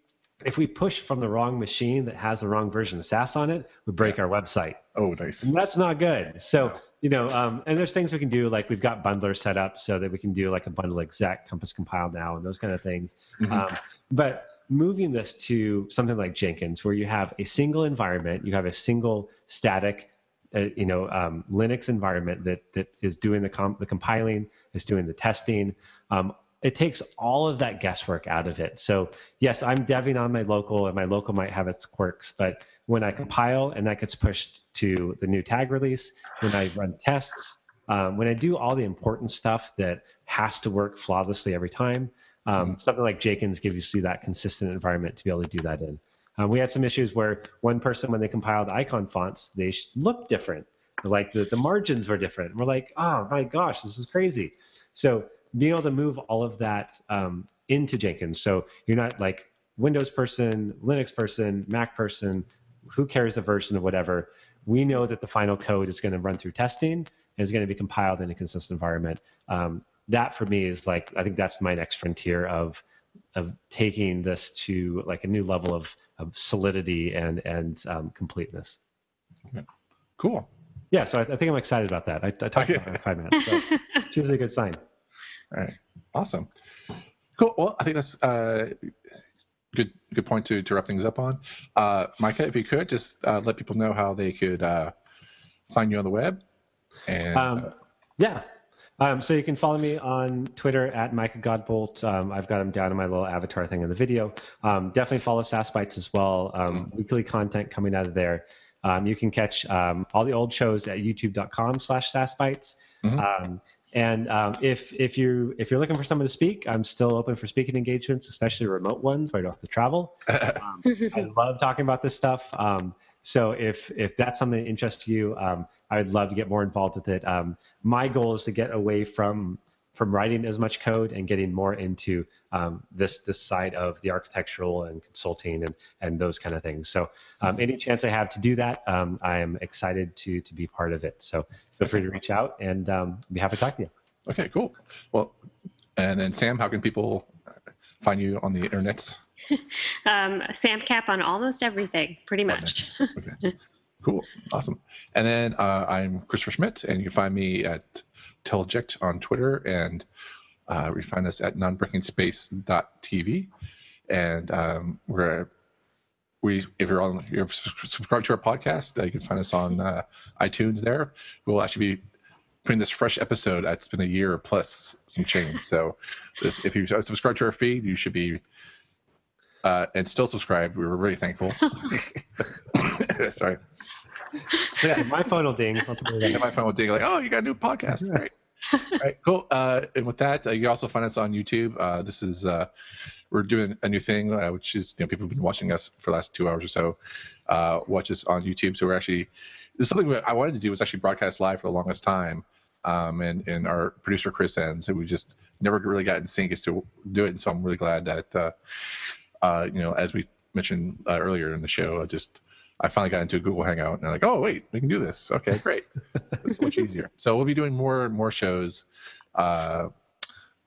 if we push from the wrong machine that has the wrong version of Sass on it, we break our website. Oh, nice. And that's not good. So you know, um, and there's things we can do like we've got bundler set up so that we can do like a bundle exec, Compass compile now, and those kind of things. Mm-hmm. Um, but moving this to something like Jenkins, where you have a single environment, you have a single static, uh, you know, um, Linux environment that that is doing the comp- the compiling, is doing the testing. Um, it takes all of that guesswork out of it. So yes, I'm deving on my local, and my local might have its quirks, but when I compile and that gets pushed to the new tag release, when I run tests, um, when I do all the important stuff that has to work flawlessly every time, um, mm-hmm. Something like Jenkins gives you see that consistent environment to be able to do that in. Um, we had some issues where one person, when they compiled icon fonts, they looked different. Like the, the margins were different. We're like, oh my gosh, this is crazy. So being able to move all of that um, into Jenkins. So you're not like Windows person, Linux person, Mac person, who cares the version of whatever. We know that the final code is going to run through testing and is going to be compiled in a consistent environment. Um, that for me is like I think that's my next frontier of of taking this to like a new level of, of solidity and and um, completeness. Okay. Cool. Yeah, so I, I, think I'm excited about that. I, I talked okay. about it for five minutes. So it's usually a good sign. All right. Awesome. Cool. Well, I think that's uh, good. Good point to, to wrap things up on. Uh, Micah, if you could just uh, let people know how they could uh, find you on the web. And um, uh, yeah, um, so you can follow me on Twitter at Micah Godbolt. Um, I've got him down in my little avatar thing in the video. Um, definitely follow Sass Bites as well. Um, weekly content coming out of there. Um, you can catch um, all the old shows at youtube.com slash sassbites. Mm-hmm. and if if you if you're looking for someone to speak, I'm still open for speaking engagements, especially remote ones where I don't have to travel. I love talking about this stuff. so if if that's something that interests you, I would love to get more involved with it. Um, my goal is to get away from from writing as much code and getting more into um, this this side of the architectural and consulting and and those kind of things. So um, any chance I have to do that, um, I am excited to to be part of it. So feel free to reach out and um, be happy to talk to you. Okay, cool. Well, and then Sam, how can people find you on the internet? um, Sam Cap on almost everything, pretty much. Okay. Cool. Awesome. And then uh, I'm Christopher Schmitt, and you can find me at Teleject on Twitter, and uh, you find us at nonbreakingspace.tv. And um, we're we if you're on you're subscribed to our podcast, uh, you can find us on uh, iTunes. There, we'll actually be putting this fresh episode. It's been a year plus some change. So, this if you subscribe to our feed, you should be uh, and still subscribed. We were really thankful. Sorry. yeah, my phone will ding. Yeah, my phone will ding like, oh, you got a new podcast. Right. All right, cool. Uh, and with that, uh, you also find us on YouTube. Uh, this is uh, we're doing a new thing, uh, which is you know people have been watching us for the last two hours or so. Uh, watch us on YouTube. So we're actually this is something I wanted to do was actually broadcast live for the longest time. Um, and and our producer Chris Enns, and we just never really got in sync as to do it. And so I'm really glad that uh, you know as we mentioned earlier in the show, I just I finally got into a Google Hangout and I'm like, oh wait, we can do this. Okay, great. it's much easier. So we'll be doing more and more shows uh,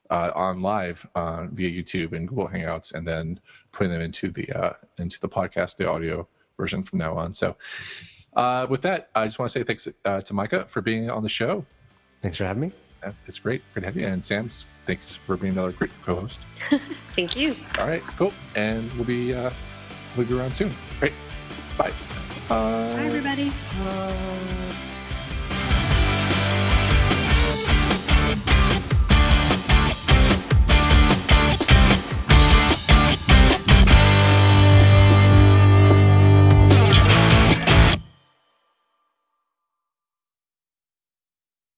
uh, on live uh, via YouTube and Google Hangouts, and then putting them into the uh, into the podcast, the audio version from now on. So uh, with that, I just want to say thanks uh, to Micah for being on the show. Thanks for having me. Uh, it's great. Great to have you. And Sam, thanks for being another great co-host. Thank you. All right, cool. And we'll be uh, we'll be around soon. Great. Bye. Bye, everybody. Bye.